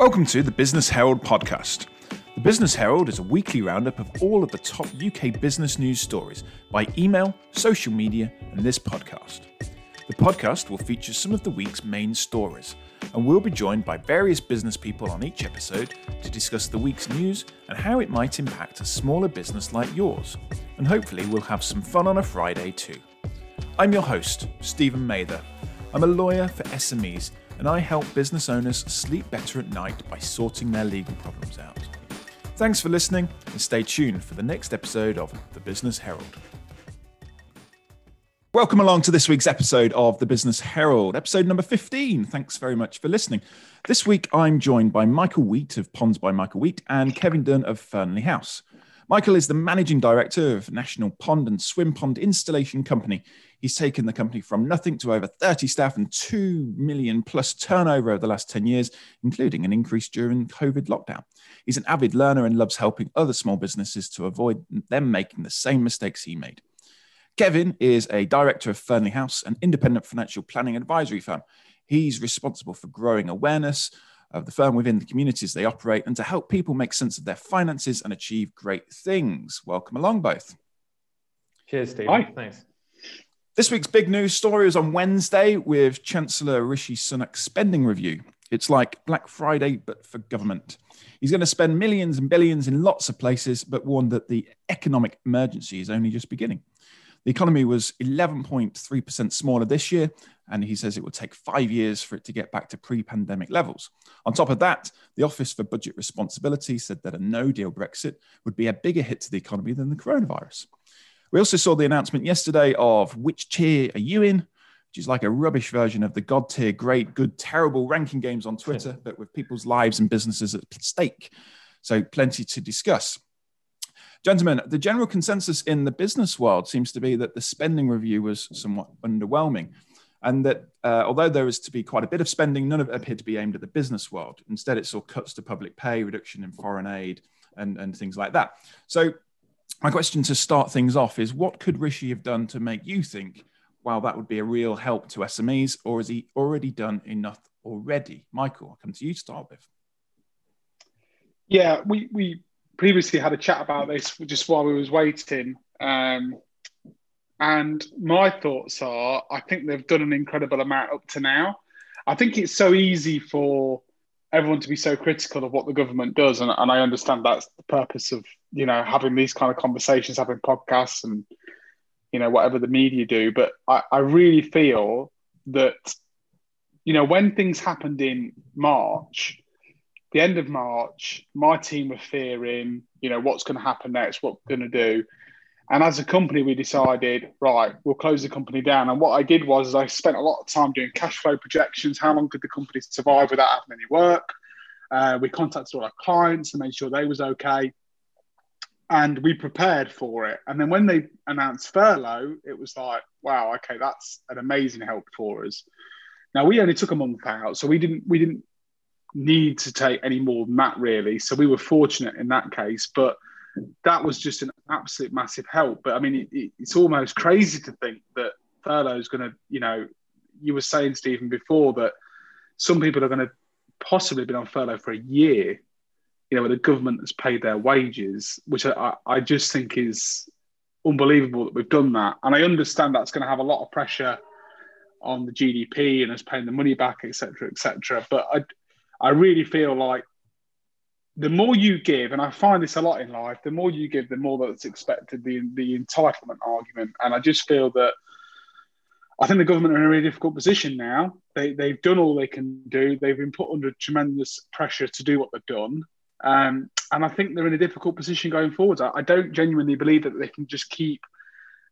Welcome to the Business Herald podcast. The Business Herald is a weekly roundup of all of the top UK business news stories by email, social media, and this podcast. The podcast will feature some of the week's main stories, and we'll be joined by various business people on each episode to discuss the week's news and how it might impact a smaller business like yours. And hopefully, we'll have some fun on a Friday too. I'm your host, Stephen Mather. I'm a lawyer for SMEs and I help business owners sleep better at night by sorting their legal problems out. Thanks for listening and stay tuned for the next episode of The Business Herald. Welcome along to this week's episode of The Business Herald, episode number 15. Thanks very much for listening. This week I'm joined by Michael Wheat of Ponds by Michael Wheat and Kevin Dunn of Fernley House. Michael is the managing director of National Pond and Swim Pond Installation Company. He's taken the company from nothing to over 30 staff and 2 million plus turnover over the last 10 years, including an increase during COVID lockdown. He's an avid learner and loves helping other small businesses to avoid them making the same mistakes he made. Kevin is a director of Fernley House, an independent financial planning advisory firm. He's responsible for growing awareness of the firm within the communities they operate and to help people make sense of their finances and achieve great things. Welcome along, both. Cheers, Steve. Hi. Thanks. This week's big news story is on Wednesday with Chancellor Rishi Sunak's spending review. It's like Black Friday, but for government. He's going to spend millions and billions in lots of places, but warned that the economic emergency is only just beginning. The economy was 11.3% smaller this year, and he says it will take five years for it to get back to pre pandemic levels. On top of that, the Office for Budget Responsibility said that a no deal Brexit would be a bigger hit to the economy than the coronavirus. We also saw the announcement yesterday of which tier are you in, which is like a rubbish version of the God tier, great, good, terrible ranking games on Twitter, hmm. but with people's lives and businesses at stake. So, plenty to discuss. Gentlemen, the general consensus in the business world seems to be that the spending review was somewhat underwhelming. And that uh, although was to be quite a bit of spending, none of it appeared to be aimed at the business world. Instead, it saw cuts to public pay, reduction in foreign aid, and, and things like that. So, my question to start things off is what could Rishi have done to make you think, wow, that would be a real help to SMEs, or has he already done enough already? Michael, I'll come to you to start with. Yeah, we, we previously had a chat about this just while we was waiting. Um, and my thoughts are I think they've done an incredible amount up to now. I think it's so easy for everyone to be so critical of what the government does. And, and I understand that's the purpose of, you know, having these kind of conversations, having podcasts and, you know, whatever the media do. But I, I really feel that, you know, when things happened in March, the end of March, my team were fearing, you know, what's going to happen next, what we're going to do. And as a company, we decided, right, we'll close the company down. And what I did was I spent a lot of time doing cash flow projections. How long could the company survive without having any work? Uh, we contacted all our clients and made sure they was okay. And we prepared for it. And then when they announced furlough, it was like, wow, okay, that's an amazing help for us. Now we only took a month out, so we didn't we didn't need to take any more than that really. So we were fortunate in that case, but that was just an absolute massive help. But I mean, it, it's almost crazy to think that furlough is going to, you know, you were saying, Stephen, before that some people are going to possibly be on furlough for a year, you know, where the government has paid their wages, which I, I just think is unbelievable that we've done that. And I understand that's going to have a lot of pressure on the GDP and us paying the money back, etc., etc. But I, I really feel like the more you give, and I find this a lot in life, the more you give, the more that's expected, the, the entitlement argument. And I just feel that I think the government are in a really difficult position now. They, they've done all they can do. They've been put under tremendous pressure to do what they've done. Um, and I think they're in a difficult position going forward. I, I don't genuinely believe that they can just keep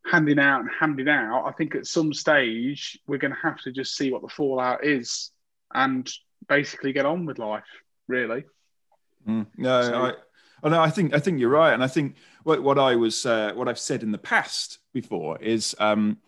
handing out and handing out. I think at some stage we're going to have to just see what the fallout is and basically get on with life, really. Mm, no, so, I, oh, no, I think I think you're right, and I think what, what I was uh, what I've said in the past before is um,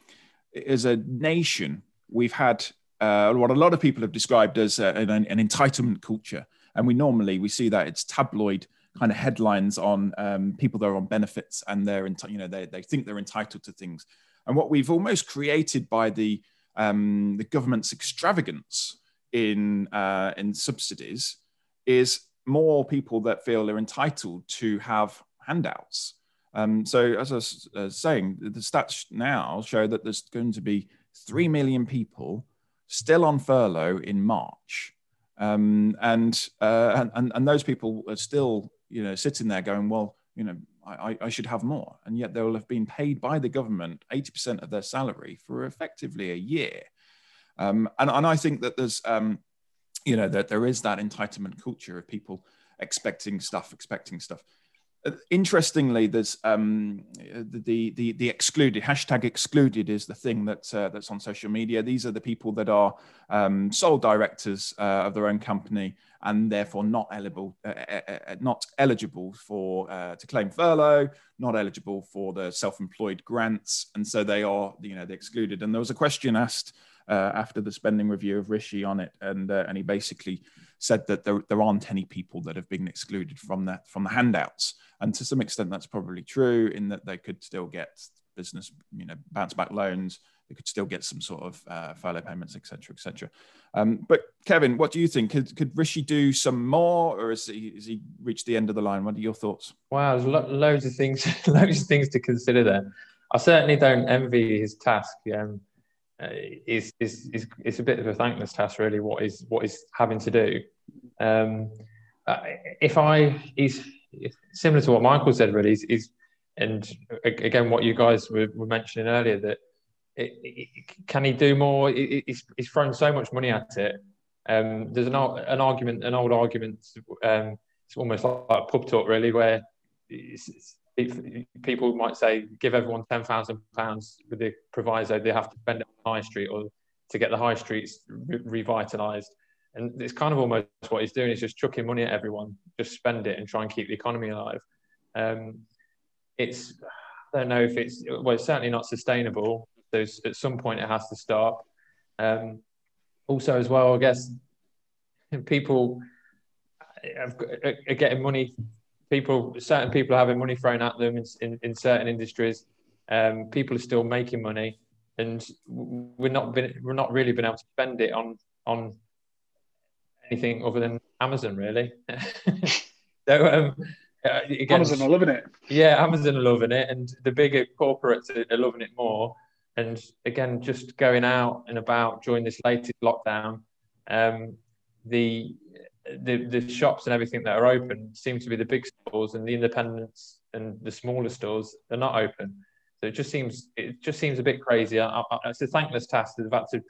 as a nation we've had uh, what a lot of people have described as uh, an, an, entitlement culture, and we normally we see that it's tabloid kind of headlines on um, people that are on benefits and they're enti- you know they, they think they're entitled to things, and what we've almost created by the um, the government's extravagance in uh, in subsidies is more people that feel they're entitled to have handouts. Um, so, as I was uh, saying, the stats now show that there's going to be 3 million people still on furlough in March. Um, and, uh, and, and those people are still, you know, sitting there going, well, you know, I, I, should have more. And yet they will have been paid by the government 80% of their salary for effectively a year. Um, and, and I think that there's, um, you know, that there is that entitlement culture of people expecting stuff, expecting stuff. Uh, interestingly, there's um, the, the the excluded hashtag excluded is the thing that uh, that's on social media. These are the people that are um, sole directors uh, of their own company and therefore not eligible uh, uh, not eligible for to claim furlough, not eligible for the self-employed grants, and so they are you know they excluded. And there was a question asked after the spending review of Rishi on it, and and he basically said that there, there aren't any people that have been excluded from that from the handouts. And to some extent, that's probably true in that they could still get business, you know, bounce back loans. They could still get some sort of uh, furlough payments, etc., etc. Um, but Kevin, what do you think? Could, could Rishi do some more, or is he, is he reached the end of the line? What are your thoughts? Wow, there's lo- loads of things, loads of things to consider there. I certainly don't envy his task. Um, uh, is is is it's a bit of a thankless task, really. What is what is having to do? Um, uh, if I is similar to what Michael said, really, is, is and again what you guys were, were mentioning earlier that it, it, can he do more? It, thrown so much money at it. Um, there's an, an argument, an old argument. Um, it's almost like, like pub talk, really, where it's, people might say give everyone ten thousand pounds with the proviso they have to spend it on high street or to get the high streets re- revitalised. And it's kind of almost what he's doing is just chucking money at everyone, just spend it and try and keep the economy alive. Um, it's I don't know if it's well, it's certainly not sustainable. There's at some point it has to stop. Um, also, as well, I guess people are getting money people, certain people are having money thrown at them in, in, in certain industries. Um, people are still making money, and we're not been, we're not really been able to spend it on on anything other than Amazon, really. so, um, uh, again, Amazon are loving it. Yeah, Amazon are loving it, and the bigger corporates are, are loving it more. And again, just going out and about during this latest lockdown, um, the the, the shops and everything that are open seem to be the big stores and the independents and the smaller stores are not open. So it just seems it just seems a bit crazy. I, I, it's a thankless task to have had to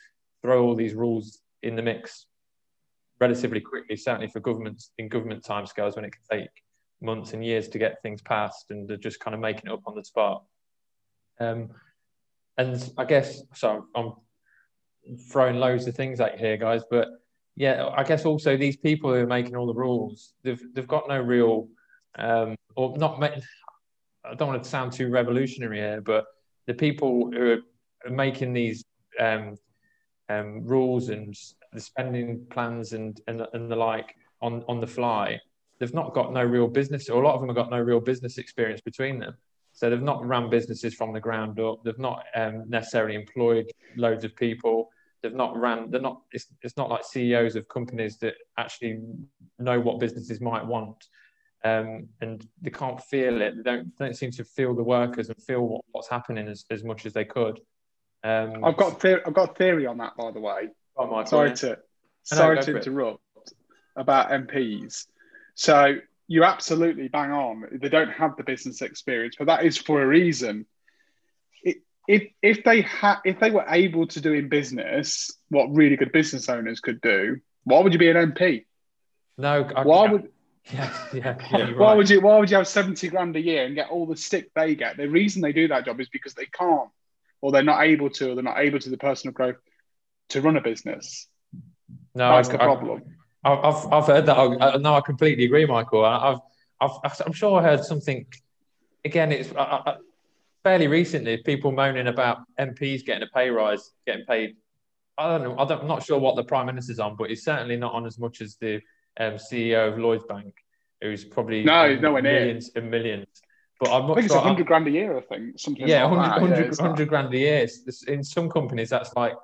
throw all these rules in the mix relatively quickly, certainly for governments in government timescales when it can take months and years to get things passed and they're just kind of making it up on the spot. Um, and I guess so. I'm throwing loads of things at you here, guys, but yeah, I guess also these people who are making all the rules, they've they've got no real, um, or not. I don't want to sound too revolutionary here, but the people who are making these um, um, rules and the spending plans and, and and the like on on the fly, they've not got no real business, or a lot of them have got no real business experience between them. So they've not run businesses from the ground up. They've not um, necessarily employed loads of people they've not ran they're not it's, it's not like ceos of companies that actually know what businesses might want. Um, and they can't feel it. They don't don't seem to feel the workers and feel what, what's happening as, as much as they could. Um, i've got theory, i've got theory on that by the way. Oh, sorry to sorry to interrupt about mps so you absolutely bang on. They don't have the business experience but that is for a reason if if they had if they were able to do in business what really good business owners could do, why would you be an MP? No, I, why would yeah, yeah, yeah why would you why would you have 70 grand a year and get all the stick they get? The reason they do that job is because they can't, or they're not able to, or they're not able to the personal growth to run a business. No, that's I, the problem. I, have I've heard that. I, uh, no, I completely agree, Michael. I, I've, I've I'm sure I heard something. Again, it's I, fairly recently, people moaning about MPs getting a pay rise, getting paid. I don't know. I don't, I'm not sure what the prime minister's on, but he's certainly not on as much as the um, CEO of Lloyds Bank, who's probably no, nowhere near millions and millions. But I'm not I think sure it's hundred grand a year. I think something. Yeah, like 100, 100, yeah, 100 grand a year. In some companies, that's like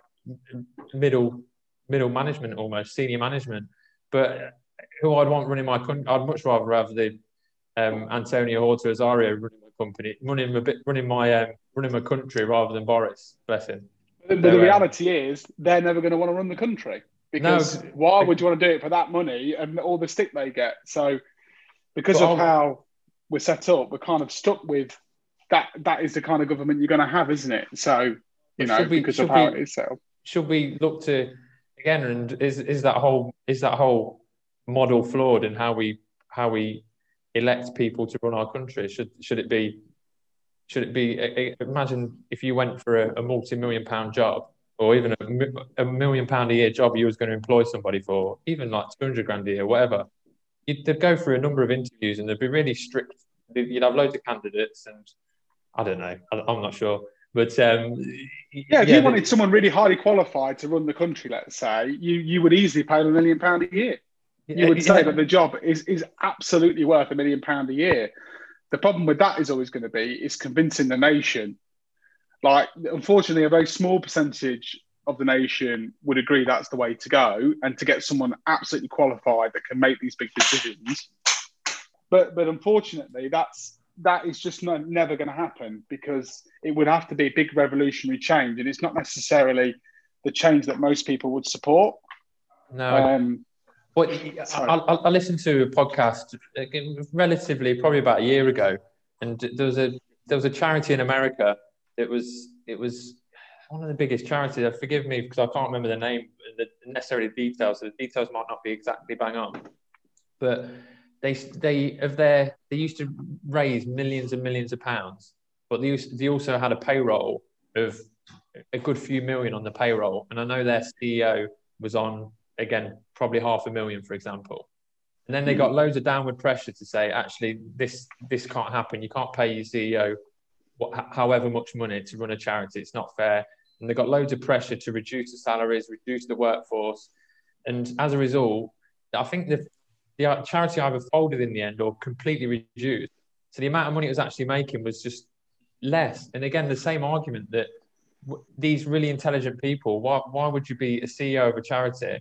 middle middle management almost, senior management. But who I'd want running my country. I'd much rather have the um, Antonio Horta Osorio running my company, running my running my um, running my country rather than Boris. Bless him. But the reality is, they're never going to want to run the country because no, why would you want to do it for that money and all the stick they get? So, because of how we're set up, we're kind of stuck with that. That is the kind of government you're going to have, isn't it? So, you know, we, because of how we, it is set up. Should we look to again? And is is that whole is that whole model flawed in how we how we elect people to run our country? Should should it be should it be imagine if you went for a, a multi-million pound job or even a, a, million pound a year job you was going to employ somebody for even like 200 grand a year whatever you'd, they'd go through a number of interviews and they'd be really strict you'd have loads of candidates and i don't know I, am not sure but um, yeah if yeah, you wanted someone really highly qualified to run the country let's say you you would easily pay them a million pound a year you would say yeah. that the job is is absolutely worth a million pound a year the problem with that is always going to be is convincing the nation. Like, unfortunately, a very small percentage of the nation would agree that's the way to go, and to get someone absolutely qualified that can make these big decisions. But but unfortunately, that's that is just not, never going to happen because it would have to be a big revolutionary change, and it's not necessarily the change that most people would support. No, um, well, I, I, listened to a podcast uh, relatively, probably about a year ago, and there was a there was a charity in America. It was it was one of the biggest charities. Uh, forgive me because I can't remember the name, and the necessary details. So the details might not be exactly bang on, but they they of their they used to raise millions and millions of pounds, but they used, they also had a payroll of a good few million on the payroll, and I know their CEO was on again, probably half a million, for example. And then they hmm. got loads of downward pressure to say, actually, this this can't happen. You can't pay your CEO what, however much money to run a charity. It's not fair. And they got loads of pressure to reduce the salaries, reduce the workforce. And as a result, I think the, the uh, charity either folded in the end or completely reduced. So the amount of money it was actually making was just less. And again, the same argument that these really intelligent people, why, why would you be a CEO of a charity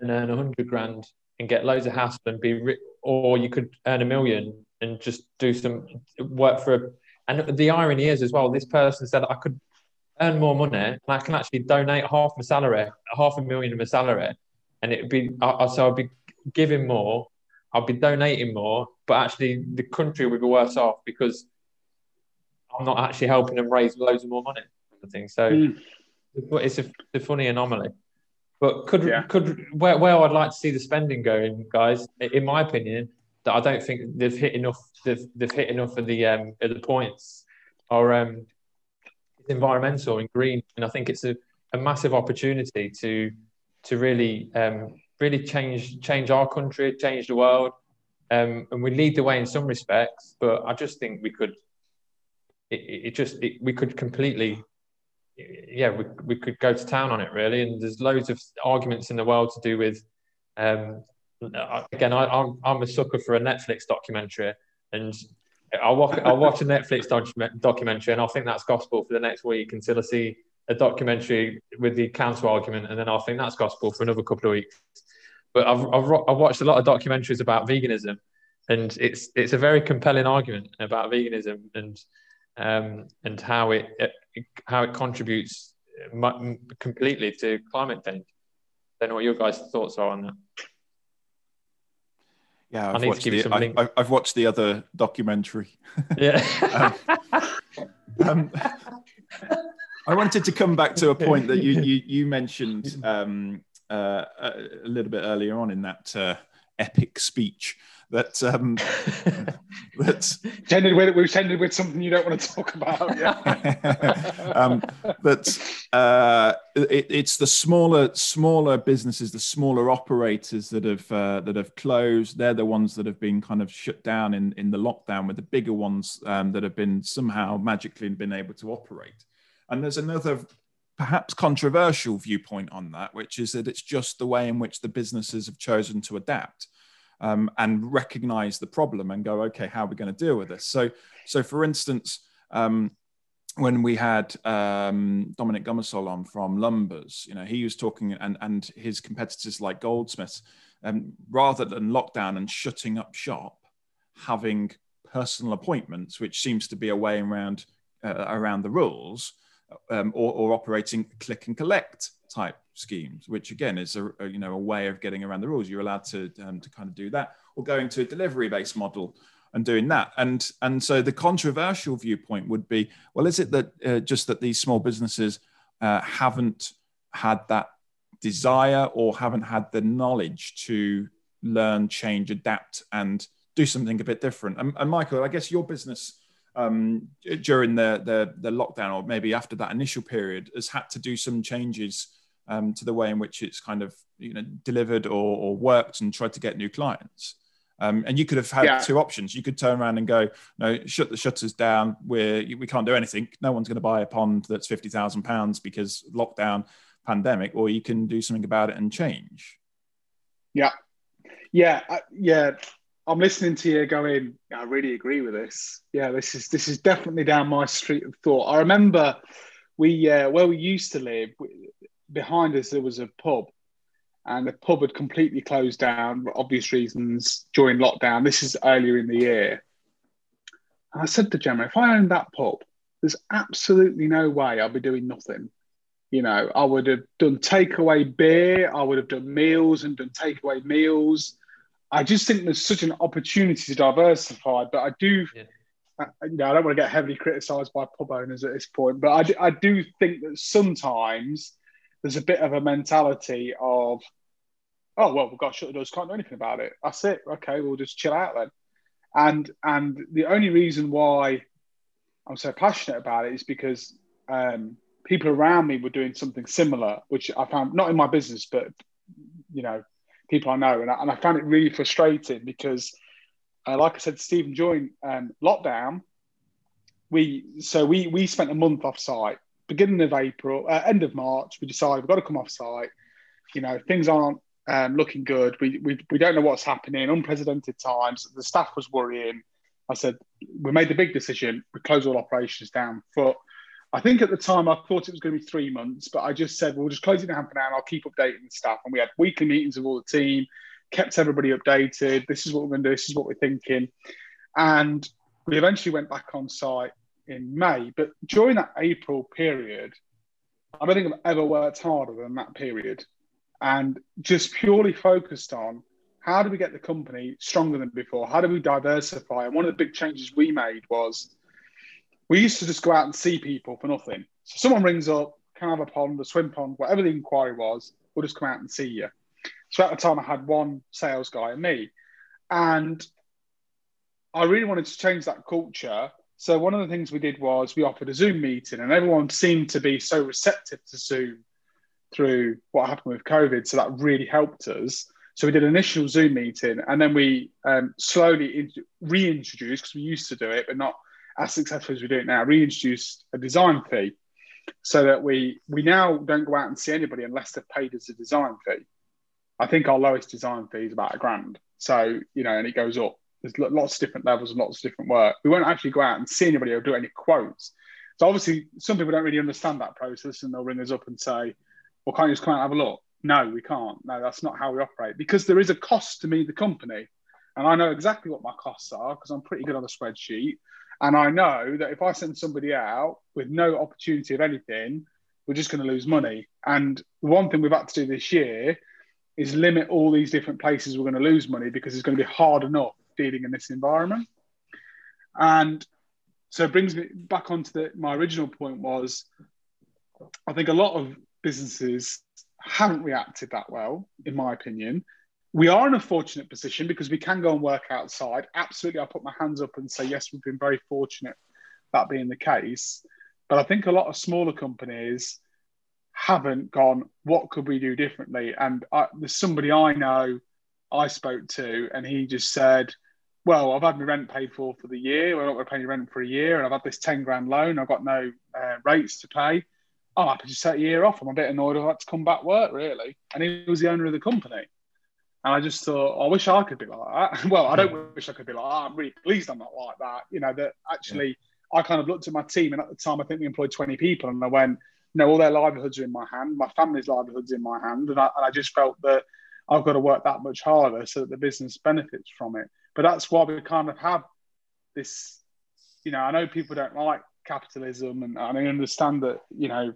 and earn a hundred grand and get loads of hassle and be, ri- or you could earn a million and just do some work for a, and the irony is as well, this person said I could earn more money and I can actually donate half my salary, half a million of my salary, and it'd be so I'd be giving more, I'd be donating more, but actually the country would be worse off because I'm not actually helping them raise loads of more money. Thing. So mm. it's a, a funny anomaly. But could yeah. could where, where I'd like to see the spending going, guys, in my opinion, that I don't think they've hit enough. They've, they've hit enough of the um, of the points are um, environmental and green, and I think it's a, a massive opportunity to to really um, really change change our country, change the world, um, and we lead the way in some respects. But I just think we could. It, it just it, we could completely yeah, we, we could go to town on it really. And there's loads of arguments in the world to do with. Um, again, I, am I'm, I'm a sucker for a Netflix documentary, and I'll watch I'll watch a Netflix documentary, and I'll think that's gospel for the next week until I see a documentary with the counter argument, and then I'll think that's gospel for another couple of weeks. But I've, I've, I've watched a lot of documentaries about veganism, and it's it's a very compelling argument about veganism and um, and how it, it, how it contributes completely to climate change. I don't know what your guys' thoughts are on that. Yeah, I've, watched the, I, have watched the other documentary. Yeah. um, um, I wanted to come back to a point that you you, you mentioned um, uh, a little bit earlier on in that uh, epic speech that um, that tended with we've tended with something you don't want to talk about. Yeah. um, but uh, it, it's the smaller smaller businesses, the smaller operators that have uh, that have closed. They're the ones that have been kind of shut down in in the lockdown, with the bigger ones um, that have been somehow magically been able to operate. And there's another perhaps controversial viewpoint on that, which is that it's just the way in which the businesses have chosen to adapt um, and recognize the problem and go, okay, how are we going to deal with this? So, so for instance, um, when we had um, Dominic Gummersol on from Lumbers, you know, he was talking and, and his competitors like Goldsmiths um, rather than lockdown and shutting up shop, having personal appointments, which seems to be a way around uh, around the rules, um, or, or, operating click and collect type schemes, which again is a, a, you know a way of getting around the rules. You're allowed to um, to kind of do that, or going to a delivery based model and doing that. And and so the controversial viewpoint would be, well, is it that uh, just that these small businesses uh, haven't had that desire or haven't had the knowledge to learn, change, adapt, and do something a bit different? And, and Michael, I guess your business. Um, during the, the, the lockdown, or maybe after that initial period, has had to do some changes um, to the way in which it's kind of you know delivered or, or worked and tried to get new clients. Um, and you could have had yeah. two options. You could turn around and go, no, shut the shutters down. We're, we can't do anything. No one's going to buy a pond that's fifty thousand pounds because lockdown, pandemic. Or you can do something about it and change. Yeah, yeah, yeah. I'm listening to you going. I really agree with this. Yeah, this is this is definitely down my street of thought. I remember we uh, where we used to live. Behind us there was a pub, and the pub had completely closed down for obvious reasons during lockdown. This is earlier in the year. And I said to Gemma, if I owned that pub, there's absolutely no way I'll be doing nothing. You know, I would have done takeaway beer, I would have done meals and done takeaway meals. I just think there's such an opportunity to diversify, but I do. Yeah. I, you know, I don't want to get heavily criticised by pub owners at this point, but I, I do think that sometimes there's a bit of a mentality of, oh well, we've got to shut the doors, can't do anything about it. That's it. Okay, we'll just chill out then. And and the only reason why I'm so passionate about it is because um, people around me were doing something similar, which I found not in my business, but you know, people I know, and I, and I found it really frustrating because, uh, like I said, Stephen during um, lockdown, we so we we spent a month off site beginning of April, uh, end of March, we decided we've got to come off site. You know, things aren't um, looking good. We, we, we don't know what's happening, unprecedented times. The staff was worrying. I said, we made the big decision. We close all operations down. But I think at the time I thought it was going to be three months, but I just said, we'll just close it down for now and I'll keep updating the staff. And we had weekly meetings with all the team, kept everybody updated. This is what we're going to do. This is what we're thinking. And we eventually went back on site in May. But during that April period, I don't think I've ever worked harder than that period and just purely focused on how do we get the company stronger than before? How do we diversify? And one of the big changes we made was we used to just go out and see people for nothing. So someone rings up, can I have a pond, a swim pond, whatever the inquiry was, we'll just come out and see you. So at the time, I had one sales guy and me. And I really wanted to change that culture so one of the things we did was we offered a Zoom meeting, and everyone seemed to be so receptive to Zoom through what happened with COVID. So that really helped us. So we did an initial Zoom meeting, and then we um, slowly in- reintroduced because we used to do it, but not as successfully as we do it now. Reintroduced a design fee, so that we we now don't go out and see anybody unless they've paid us a design fee. I think our lowest design fee is about a grand. So you know, and it goes up there's lots of different levels and lots of different work. We won't actually go out and see anybody or do any quotes. So obviously, some people don't really understand that process, and they'll ring us up and say, "Well, can't you just come out and have a look?" No, we can't. No, that's not how we operate because there is a cost to me, the company, and I know exactly what my costs are because I'm pretty good on a spreadsheet, and I know that if I send somebody out with no opportunity of anything, we're just going to lose money. And the one thing we've had to do this year is limit all these different places we're going to lose money because it's going to be hard enough dealing in this environment. And so it brings me back onto the, my original point was I think a lot of businesses haven't reacted that well, in my opinion. We are in a fortunate position because we can go and work outside. Absolutely, I put my hands up and say, yes, we've been very fortunate that being the case. But I think a lot of smaller companies haven't gone, what could we do differently? And I, there's somebody I know I spoke to, and he just said, well, I've had my rent paid for for the year. I'm not going to pay any rent for a year, and I've had this ten grand loan. I've got no uh, rates to pay. I'm happy to set a year off. I'm a bit annoyed I've had to come back work really. And he was the owner of the company, and I just thought, I wish I could be like that. well, I don't wish I could be like that. I'm really pleased I'm not like that. You know that actually, yeah. I kind of looked at my team, and at the time, I think we employed 20 people, and I went, you know, all their livelihoods are in my hand. My family's livelihoods in my hand, and I, and I just felt that I've got to work that much harder so that the business benefits from it. But that's why we kind of have this, you know, I know people don't like capitalism and, and I understand that, you know,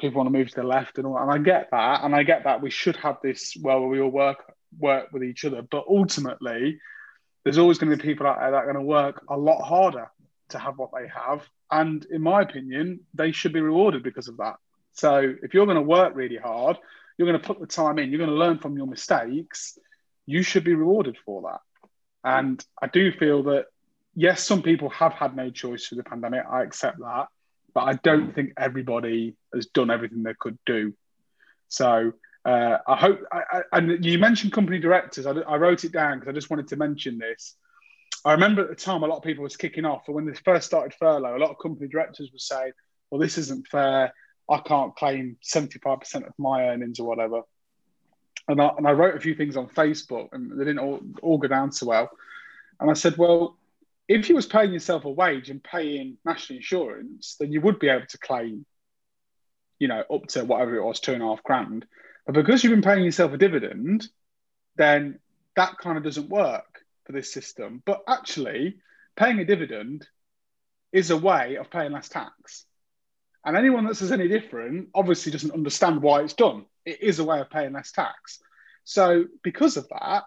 people want to move to the left and all, and I get that, and I get that we should have this well where we all work work with each other, but ultimately, there's always going to be people out there that are going to work a lot harder to have what they have, and in my opinion, they should be rewarded because of that. So if you're going to work really hard, you're going to put the time in, you're going to learn from your mistakes, you should be rewarded for that. And I do feel that yes, some people have had no choice through the pandemic. I accept that but I don't think everybody has done everything they could do. So uh, I hope, I, I, and you mentioned company directors. I, I wrote it down because I just wanted to mention this. I remember at the time a lot of people was kicking off, and when they first started furlough, a lot of company directors were saying, "Well, this isn't fair. I can't claim seventy five percent of my earnings or whatever." And I, and I wrote a few things on Facebook, and they didn't all, all go down so well. And I said, "Well, if you was paying yourself a wage and paying national insurance, then you would be able to claim, you know, up to whatever it was, two and a half grand. But because you've been paying yourself a dividend, then that kind of doesn't work for this system. But actually, paying a dividend is a way of paying less tax. And anyone that says any different obviously doesn't understand why it's done. It is a way of paying less tax. So, because of that,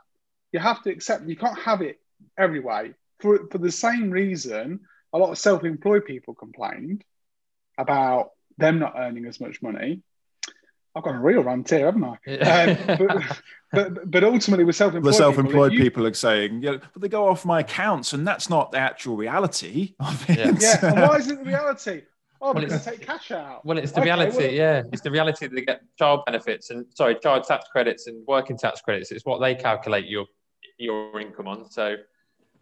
you have to accept you can't have it every way for, for the same reason, a lot of self employed people complained about them not earning as much money. I've got a real rant here, haven't I? Yeah. Um, but, but, but ultimately, with self-employed, the self-employed people, you, people, are saying, yeah, but they go off my accounts, and that's not the actual reality of it. Yeah, yeah. and why is it the reality? Oh, well, they take cash out. Well, it's the okay, reality. Well, yeah, it's the reality that they get child benefits and sorry, child tax credits and working tax credits. It's what they calculate your your income on. So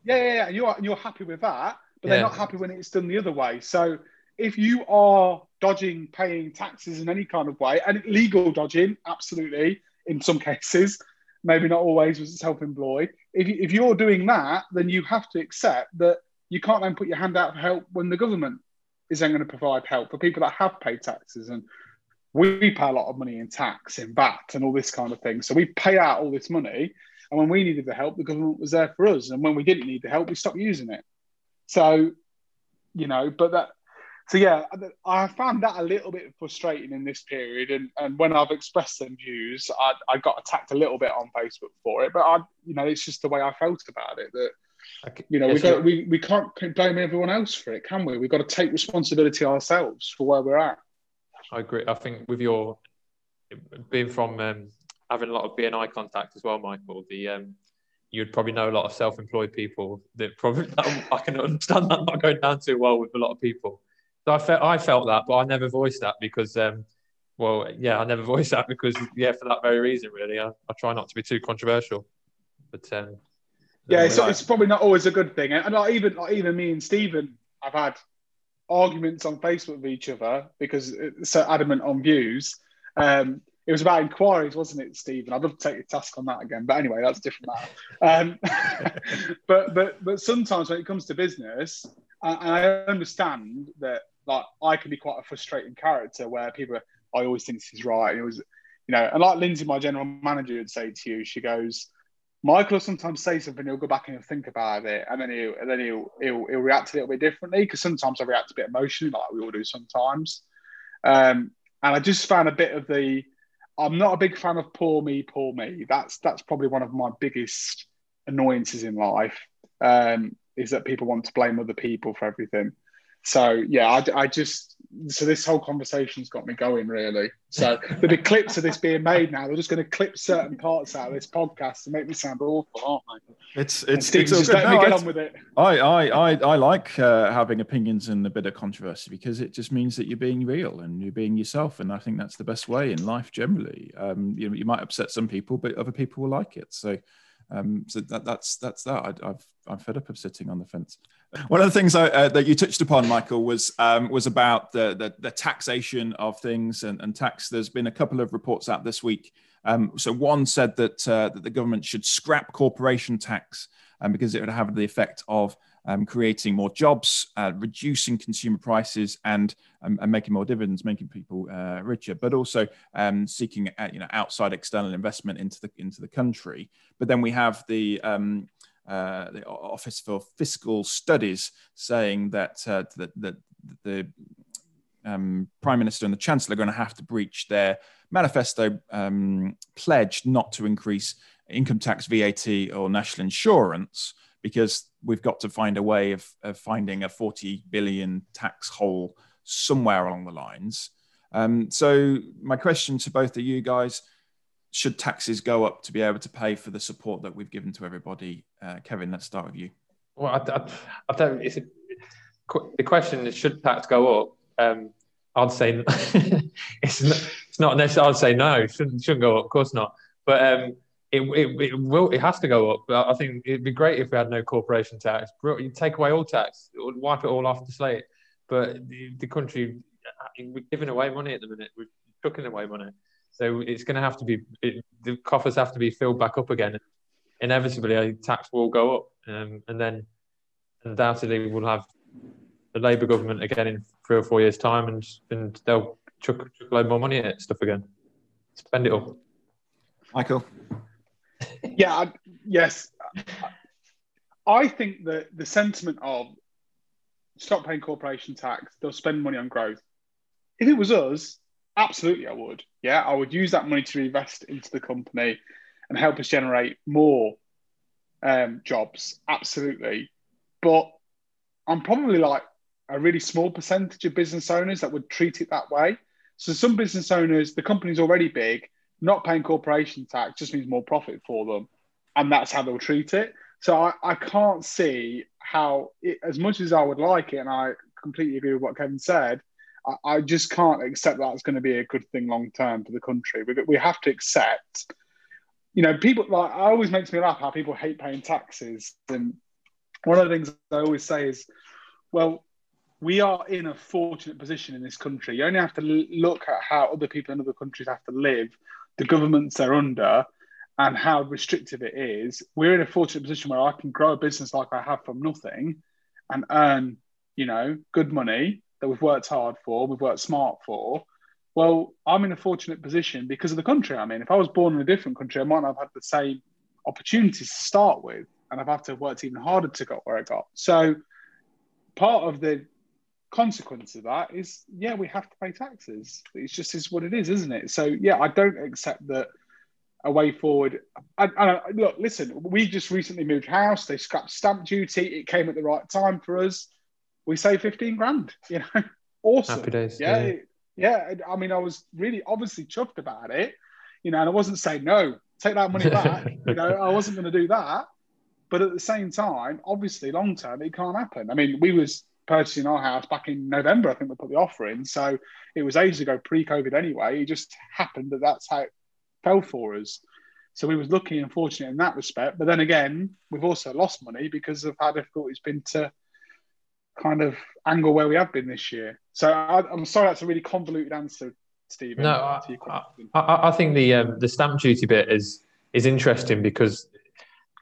yeah, yeah, yeah. You're you're happy with that, but yeah. they're not happy when it's done the other way. So if you are dodging paying taxes in any kind of way, and legal dodging, absolutely, in some cases, maybe not always was self-employed. If, if you're doing that, then you have to accept that you can't then put your hand out for help when the government is then going to provide help for people that have paid taxes. And we pay a lot of money in tax, in VAT, and all this kind of thing. So we pay out all this money, and when we needed the help, the government was there for us. And when we didn't need the help, we stopped using it. So, you know, but that, so yeah, I found that a little bit frustrating in this period. And, and when I've expressed some views, I, I got attacked a little bit on Facebook for it. But I, you know, it's just the way I felt about it that. You know, yes, we, got, we, we can't blame everyone else for it, can we? We've got to take responsibility ourselves for where we're at. I agree. I think with your being from um, having a lot of BNI contact as well, Michael. The um, you'd probably know a lot of self-employed people that probably I can understand that not going down too well with a lot of people. So I felt I felt that, but I never voiced that because, um, well, yeah, I never voiced that because, yeah, for that very reason, really. I, I try not to be too controversial, but um, yeah, it's, like, it's probably not always a good thing. And like even like even me and Stephen, I've had arguments on Facebook with each other because it's so adamant on views. Um, it was about inquiries, wasn't it, Stephen? I'd love to take your task on that again, but anyway, that's different matter. Um, but but but sometimes when it comes to business, and I understand that like I can be quite a frustrating character where people, are, I always think this is right. And it was, you know, and like Lindsay, my general manager, would say to you, she goes, Michael will sometimes say something, he'll go back and he'll think about it, and then he'll and then he'll he'll, he'll react a little bit differently because sometimes I react a bit emotionally, like we all do sometimes. Um, and I just found a bit of the I'm not a big fan of poor me, poor me. That's that's probably one of my biggest annoyances in life. Um, is that people want to blame other people for everything. So yeah, I, I just so this whole conversation's got me going really. So there'll be clips of this being made now. They're just going to clip certain parts out of this podcast to make me sound awful, aren't they? It's it's, it's just let no, me get on with it. I I I, I like uh, having opinions and a bit of controversy because it just means that you're being real and you're being yourself, and I think that's the best way in life generally. Um, you know, you might upset some people, but other people will like it. So. Um, so that, that's that's that. I, have I'm fed up of sitting on the fence. One of the things I, uh, that you touched upon, Michael, was um, was about the, the, the taxation of things and, and, tax. There's been a couple of reports out this week. Um, so one said that uh, that the government should scrap corporation tax um, because it would have the effect of um, creating more jobs, uh, reducing consumer prices, and, um, and making more dividends, making people uh, richer, but also um, seeking uh, you know outside external investment into the into the country. But then we have the um, uh, the Office for Fiscal Studies saying that uh, that, that the um, Prime Minister and the Chancellor are going to have to breach their manifesto um, pledge not to increase income tax, VAT, or national insurance because we've got to find a way of, of finding a 40 billion tax hole somewhere along the lines. Um, so, my question to both of you guys should taxes go up to be able to pay for the support that we've given to everybody? Uh, Kevin, let's start with you. Well, I, I, I don't. It's a, the question is should tax go up? Um, I'd say it's not, it's not necessarily. I'd say no. Shouldn't shouldn't go up. Of course not. But um, it, it, it will it has to go up. I think it'd be great if we had no corporation tax. You take away all tax, wipe it all off the slate. But the, the country, we're giving away money at the minute. We're chucking away money. So it's going to have to be it, the coffers have to be filled back up again. Inevitably, a tax will go up, um, and then undoubtedly we'll have the Labour government again in three or four years' time, and and they'll chuck, chuck a load more money at stuff again, spend it all. Michael yeah, I, yes. I think that the sentiment of stop paying corporation tax, they'll spend money on growth. If it was us, absolutely I would. Yeah, I would use that money to invest into the company and help us generate more um, jobs. Absolutely. But I'm probably like a really small percentage of business owners that would treat it that way. So some business owners, the company's already big, not paying corporation tax just means more profit for them, and that's how they'll treat it. So I, I can't see how, it, as much as I would like it, and I completely agree with what Kevin said, I, I just can't accept that it's going to be a good thing long term for the country. We, we have to accept, you know, people like, I always makes me laugh how people hate paying taxes. And one of the things I always say is, well, we are in a fortunate position in this country. You only have to look at how other people in other countries have to live the governments they're under and how restrictive it is, we're in a fortunate position where I can grow a business like I have from nothing and earn, you know, good money that we've worked hard for, we've worked smart for. Well, I'm in a fortunate position because of the country I'm in. If I was born in a different country, I might not have had the same opportunities to start with, and I've had to have worked even harder to get where I got. So, part of the consequence of that is yeah we have to pay taxes. It's just is what it is isn't it? So yeah i don't accept that a way forward. And, uh, look listen we just recently moved house. They scrapped stamp duty. It came at the right time for us. We saved 15 grand you know? Awesome. Happy days, yeah, yeah. yeah i mean i was really obviously chuffed about it you know and i wasn't saying no take that money back. You know i wasn't going to do that. But at the same time obviously long term it can't happen. I mean we was purchasing our house back in November. I think we put the offer in. So it was ages ago, pre-COVID anyway. It just happened that that's how it fell for us. So we was lucky and fortunate in that respect. But then again, we've also lost money because of how difficult it's been to kind of angle where we have been this year. So I, am sorry, that's a really convoluted answer, Stephen. No, I, I, I, think the um, the stamp duty bit is is interesting because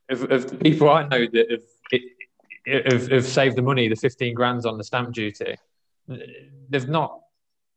of, of the people I know that have have, have saved the money, the 15 grand's on the stamp duty. They've not,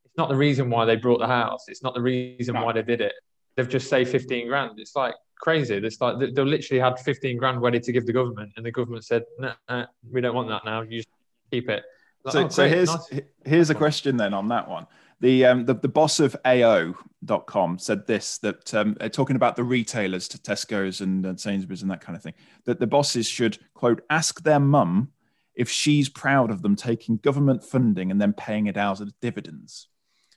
it's not the reason why they brought the house. It's not the reason no. why they did it. They've just saved 15 grand. It's like crazy. It's like they, they literally had 15 grand ready to give the government, and the government said, "No, nah, we don't want that now. You keep it." Like, so, oh, so here's nice. here's a question then on that one. The, um, the, the boss of AO.com said this that um, talking about the retailers to Tesco's and, and Sainsbury's and that kind of thing, that the bosses should, quote, ask their mum if she's proud of them taking government funding and then paying it out as dividends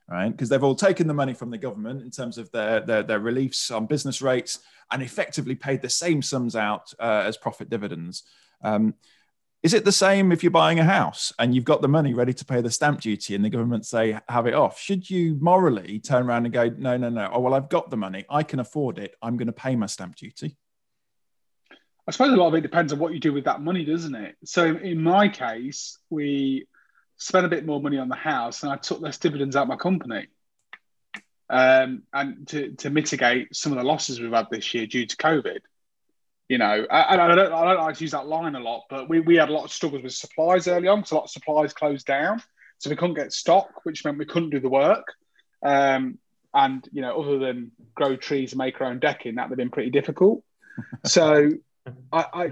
right? Because they've all taken the money from the government in terms of their, their, their reliefs on business rates and effectively paid the same sums out uh, as profit dividends. Um, is it the same if you're buying a house and you've got the money ready to pay the stamp duty and the government say have it off? Should you morally turn around and go, no, no, no, oh, well, I've got the money, I can afford it, I'm going to pay my stamp duty? I suppose a lot of it depends on what you do with that money, doesn't it? So in my case, we spent a bit more money on the house and I took less dividends out of my company. Um, and to, to mitigate some of the losses we've had this year due to COVID. You know, and I don't, I don't like to use that line a lot, but we, we had a lot of struggles with supplies early on because a lot of supplies closed down. So we couldn't get stock, which meant we couldn't do the work. Um, and, you know, other than grow trees and make our own decking, that would have been pretty difficult. so I, I,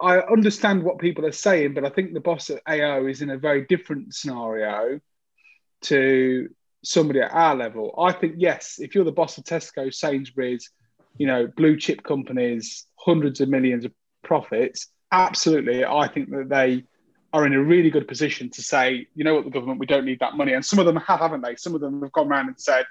I understand what people are saying, but I think the boss at AO is in a very different scenario to somebody at our level. I think yes, if you're the boss of Tesco, Sainsbury's, you know, blue chip companies, hundreds of millions of profits, absolutely, I think that they are in a really good position to say, you know what, the government, we don't need that money. And some of them have, haven't they? Some of them have gone around and said,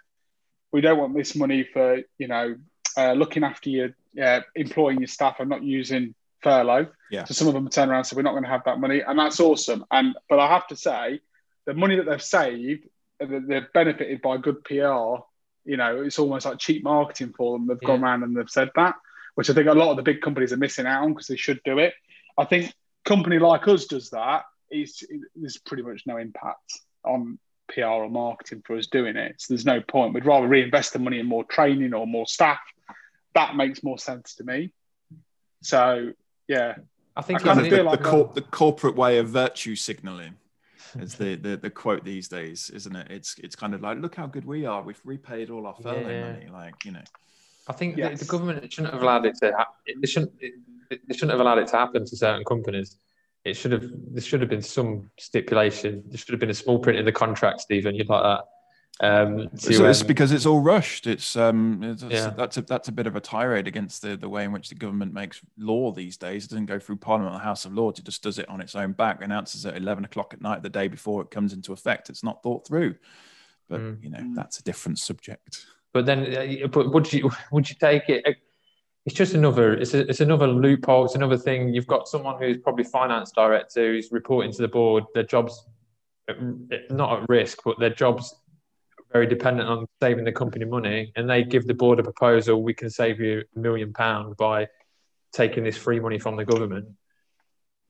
we don't want this money for, you know, uh, looking after your, uh, employing your staff and not using furlough. Yeah. So some of them turn around and say, we're not going to have that money. And that's awesome. And, but I have to say, the money that they've saved, they've benefited by good PR. You know, it's almost like cheap marketing for them. They've yeah. gone around and they've said that, which I think a lot of the big companies are missing out on because they should do it. I think company like us does that. It's, there's pretty much no impact on PR or marketing for us doing it. So there's no point. We'd rather reinvest the money in more training or more staff. That makes more sense to me. So yeah, I think I kind of feel the, like the, cor- the corporate way of virtue signaling is the, the the quote these days, isn't it? It's it's kind of like, look how good we are. We've repaid all our furlough yeah. money. Like you know, I think yes. the, the, government shouldn't have allowed it to. Ha- it shouldn't. It, they shouldn't have allowed it to happen to certain companies. It should have. There should have been some stipulation. There should have been a small print in the contract, Stephen. You'd like that. Um, to, so it's um, because it's all rushed. It's um, it's, yeah. that's a that's a bit of a tirade against the the way in which the government makes law these days. It doesn't go through Parliament or the House of Lords. It just does it on its own back, announces at eleven o'clock at night the day before it comes into effect. It's not thought through. But mm. you know that's a different subject. But then, uh, but would you would you take it? It's just another. It's a, it's another loophole. It's another thing. You've got someone who's probably finance director who's reporting to the board. Their jobs uh, uh, not at risk, but their jobs very dependent on saving the company money, and they give the board a proposal: we can save you a million pounds by taking this free money from the government.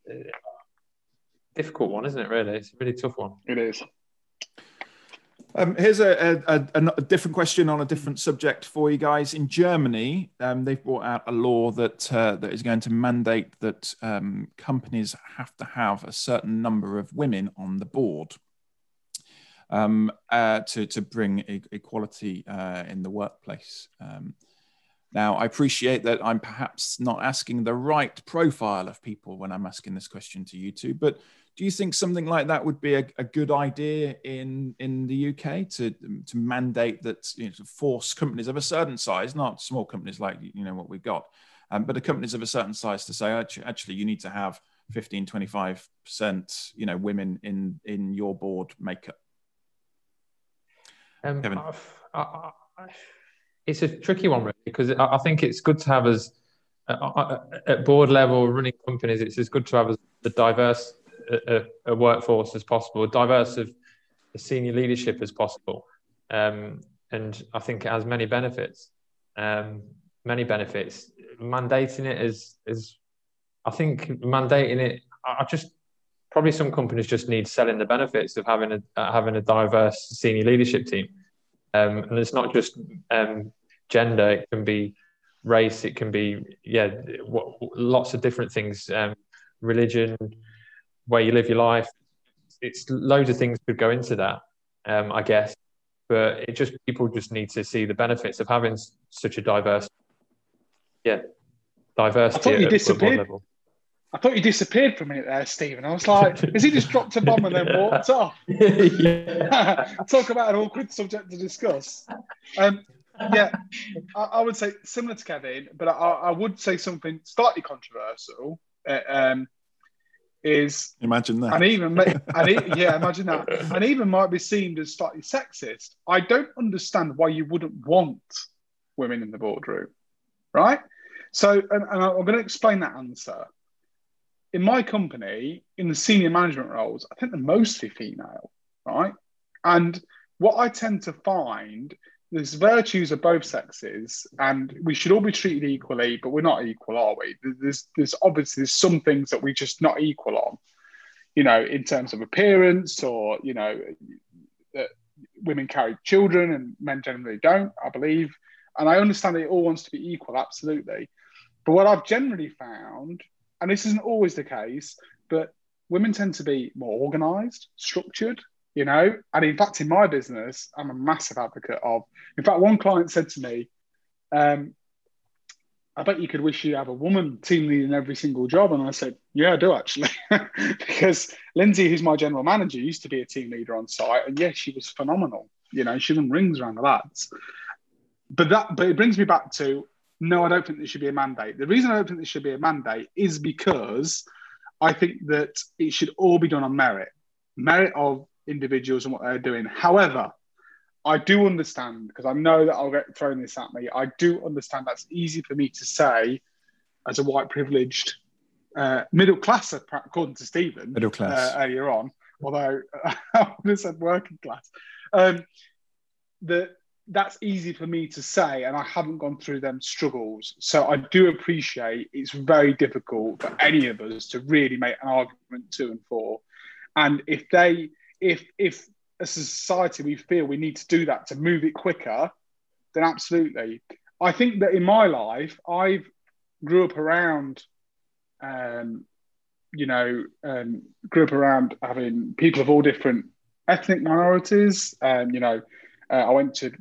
Uh, difficult one, isn't it? Really, it's a really tough one. It is. Um, here's a, a, a, a, different question on a different subject for you guys. In Germany, um, they've brought out a law that uh, that is going to mandate that um, companies have to have a certain number of women on the board um, uh, to, to bring e- equality uh, in the workplace. Um, now, I appreciate that I'm perhaps not asking the right profile of people when I'm asking this question to you two, but do you think something like that would be a, a good idea in, in the UK to, to mandate that, you know, to force companies of a certain size, not small companies like, you know, what we've got, um, but the companies of a certain size to say, actually, actually you need to have 15, 25%, you know, women in, in your board makeup? Um, Kevin. I, I, it's a tricky one, really, because I, think it's good to have as uh, uh, at board level running companies. It's as good to have as a diverse a, a workforce as possible, diverse of senior leadership as possible, um, and I think it has many benefits. Um, many benefits. Mandating it is is, I think mandating it. I just probably some companies just need selling the benefits of having a uh, having a diverse senior leadership team. Um, and it's not just um, gender; it can be race, it can be yeah, lots of different things. Um, religion, where you live your life. It's loads of things could go into that, um, I guess. But it just people just need to see the benefits of having such a diverse, yeah, diversity. I thought you disappeared. I thought you disappeared for a minute there, Stephen. I was like, has he just dropped a bomb and then walked off? Talk about an awkward subject to discuss. Um, yeah, I, I, would say similar to Kevin, but I, I would say something slightly controversial. Uh, um, is imagine that, and even and yeah, imagine that, and even might be seen as slightly sexist. I don't understand why you wouldn't want women in the boardroom, right? So, and, and I'm going to explain that answer in my company, in the senior management roles, I think they're mostly female, right? And what I tend to find, there's virtues of both sexes, and we should all be treated equally, but we're not equal, are we? There's, there's obviously some things that we're just not equal on, you know, in terms of appearance, or you know, that women carry children and men generally don't, I believe. And I understand that it all wants to be equal, absolutely. But what I've generally found, and this isn't always the case, but women tend to be more organized, structured, you know. And in fact, in my business, I'm a massive advocate of. In fact, one client said to me, um, I bet you could wish you have a woman team leading every single job. And I said, Yeah, I do actually. because Lindsay, who's my general manager, used to be a team leader on site. And yes, she was phenomenal. You know, she done rings around the lads. But that but it brings me back to no, I don't think there should be a mandate. The reason I don't think there should be a mandate is because I think that it should all be done on merit, merit of individuals and what they're doing. However, I do understand because I know that I'll get thrown this at me. I do understand that's easy for me to say as a white privileged uh, middle class, according to Stephen, middle class uh, earlier on. Although I would have said working class. Um, that that's easy for me to say, and I haven't gone through them struggles. So I do appreciate it's very difficult for any of us to really make an argument to and for. And if they, if if as a society we feel we need to do that to move it quicker, then absolutely. I think that in my life, I've grew up around, um, you know, um, grew up around having people of all different ethnic minorities. Um, you know, uh, I went to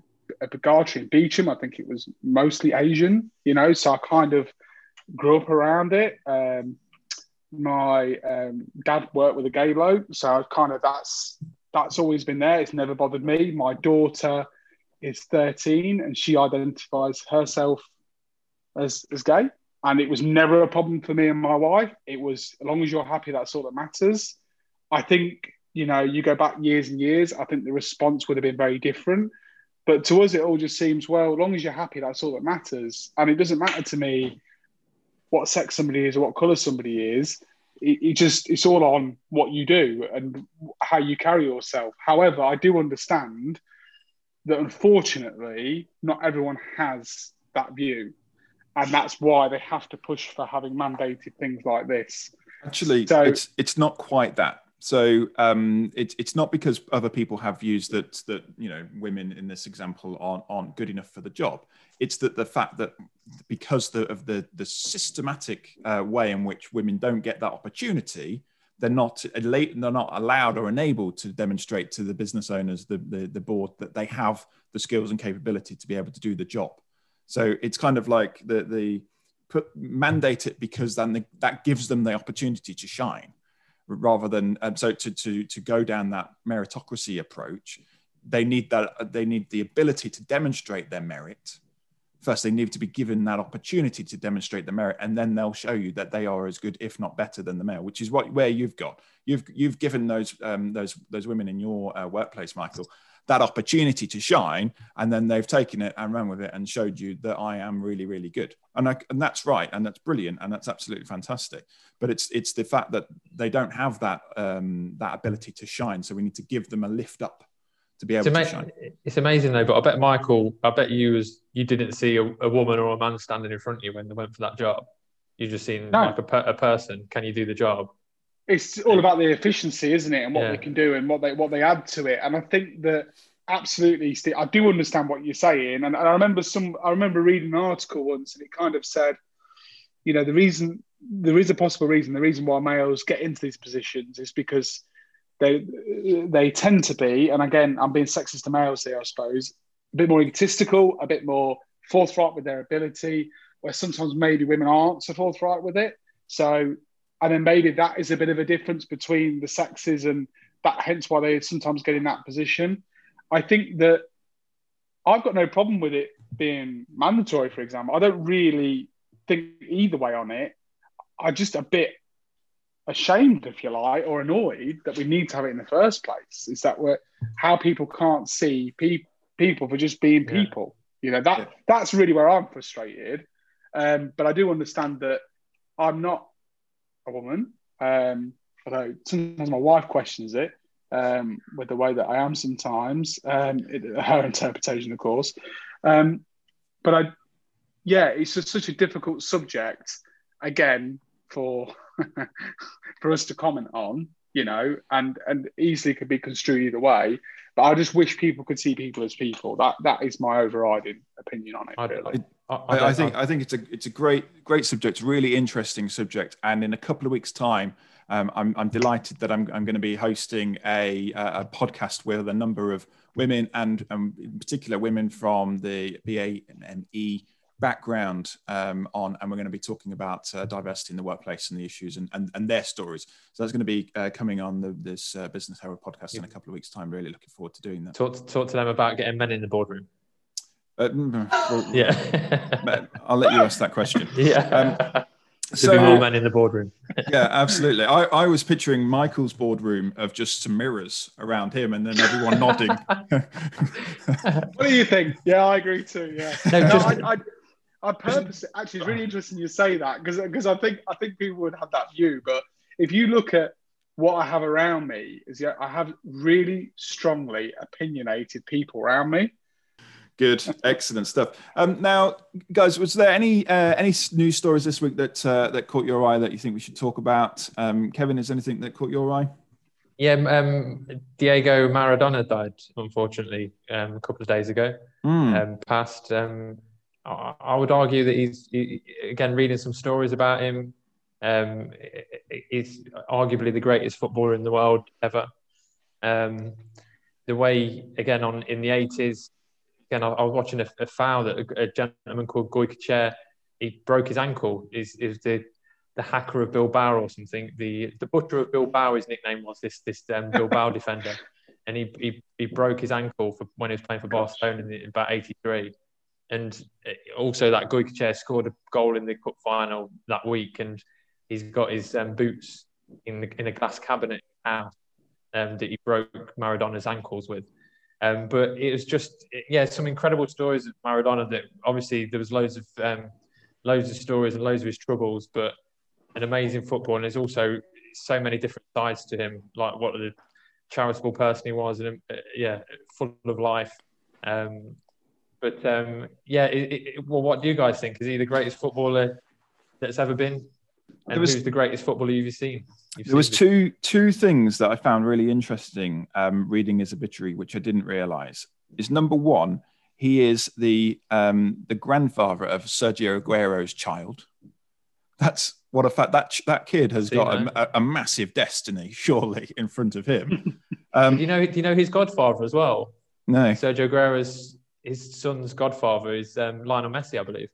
a Gartree in Beauchamp. I think it was mostly Asian. You know, so I kind of grew up around it. Um, my um, dad worked with a gay bloke, so I've kind of that's that's always been there. It's never bothered me. My daughter is 13 and she identifies herself as, as gay. And it was never a problem for me and my wife. It was, as long as you're happy, that's all that matters. I think, you know, you go back years and years, I think the response would have been very different. But to us, it all just seems, well, as long as you're happy, that's all that matters. And it doesn't matter to me what sex somebody is or what colour somebody is it, it, just it's all on what you do and how you carry yourself. However, I do understand that unfortunately not everyone has that view, and that's why they have to push for having mandated things like this. Actually, so, it's it's not quite that. So um, it's it's not because other people have views that that you know women in this example aren't aren't good enough for the job. It's that the fact that because the, of the the systematic uh, way in which women don't get that opportunity, they're not they're not allowed or enabled to demonstrate to the business owners, the, the the board that they have the skills and capability to be able to do the job. So it's kind of like the the put mandate it because then the, that gives them the opportunity to shine rather than um, so to, to to go down that meritocracy approach they need that they need the ability to demonstrate their merit. First they need to be given that opportunity to demonstrate the merit and then they'll show you that they are as good if not better than the male which is what where you've got. You've you've given those um, those those women in your uh, workplace michael that opportunity to shine and then they've taken it and ran with it and showed you that I am really really good. And I, and that's right and that's brilliant and that's absolutely fantastic. But it's it's the fact that they don't have that um, that ability to shine so we need to give them a lift up to be able it's to ama- shine. it's amazing though but I bet Michael I bet you was you didn't see a, a woman or a man standing in front of you when they went for that job. You just seen no. like a, per, a person. Can you do the job it's all about the efficiency, isn't it, and what yeah. they can do and what they what they add to it. And I think that absolutely, Steve, I do understand what you're saying. And, and I remember some, I remember reading an article once, and it kind of said, you know, the reason there is a possible reason, the reason why males get into these positions is because they they tend to be, and again, I'm being sexist to males here, I suppose, a bit more egotistical, a bit more forthright with their ability, where sometimes maybe women aren't so forthright with it. So and then maybe that is a bit of a difference between the sexes and that hence why they sometimes get in that position. I think that i've got no problem with it being mandatory for example. I don't really think either way on it. I'm just a bit ashamed if you like or annoyed that we need to have it in the first place. Is that we're how people can't see pe- people for just being people. Yeah. you know that yeah. that's really where i'm frustrated. Um, but i do understand that i'm not a woman. Um, although sometimes my wife questions it um, with the way that I am sometimes, um, it, her interpretation, of course. Um, but I, yeah, it's just such a difficult subject, again, for for us to comment on. You know, and and easily could be construed either way. But I just wish people could see people as people. That that is my overriding opinion on it. I- Really. I, I, I think I think it's a it's a great great subject, really interesting subject, and in a couple of weeks' time, um, I'm I'm delighted that I'm I'm going to be hosting a a podcast with a number of women and um, in particular women from the BAME background um, on, and we're going to be talking about uh, diversity in the workplace and the issues and, and, and their stories. So that's going to be uh, coming on the, this uh, Business Herald podcast in a couple of weeks' time. Really looking forward to doing that. talk to, talk to them about getting men in the boardroom. Uh, mm, well, Yeah. I'll let you ask that question. yeah. to So, be more men in the boardroom. yeah, absolutely. I, I was picturing Michael's boardroom of just some mirrors around him and then everyone nodding. What do you think? Yeah, I agree too. Yeah. No, No, just- I, I, I purposely actually it's really interesting you say that because because I think I think people would have that view, but if you look at what I have around me, is yeah, I have really strongly opinionated people around me. Good, excellent stuff. Um, now, guys, was there any uh, any news stories this week that uh, that caught your eye that you think we should talk about? Um, Kevin, is there anything that caught your eye? Yeah, um, Diego Maradona died unfortunately um, a couple of days ago. Hmm. Um, passed. Um, I, would argue that he's he, again reading some stories about him. Um, he's arguably the greatest footballer in the world ever. Um, the way again on in the eighties, again I, I was watching a, a foul that a, a gentleman called Goikoetxea, he broke his ankle. Is is the the hacker of Bilbao or something? The the butcher of Bilbao, his nickname was this this um, Bilbao defender, and he, he he broke his ankle for when he was playing for Barcelona in, in about '83. And also that Goikoetxea scored a goal in the cup final that week, and he's got his um, boots in the in a glass cabinet house um, that he broke Maradona's ankles with. Um, but it was just yeah, some incredible stories of Maradona. That obviously there was loads of um, loads of stories and loads of his troubles, but an amazing footballer. And there's also so many different sides to him, like what the charitable person he was, and uh, yeah, full of life. Um, but um, yeah, it, it, well, what do you guys think? Is he the greatest footballer that's ever been? And There was- who's the greatest footballer you've seen? You've There was two two things that I found really interesting um, reading his obituary, which I didn't realize. Is number one, he is the um, the grandfather of Sergio Aguero's child. That's what a fact that that kid has Seen got a, a, a massive destiny, surely, in front of him. Do Um, you know? Do you know his godfather as well? no, Sergio Aguero's his son's godfather is um, Lionel Messi, I believe.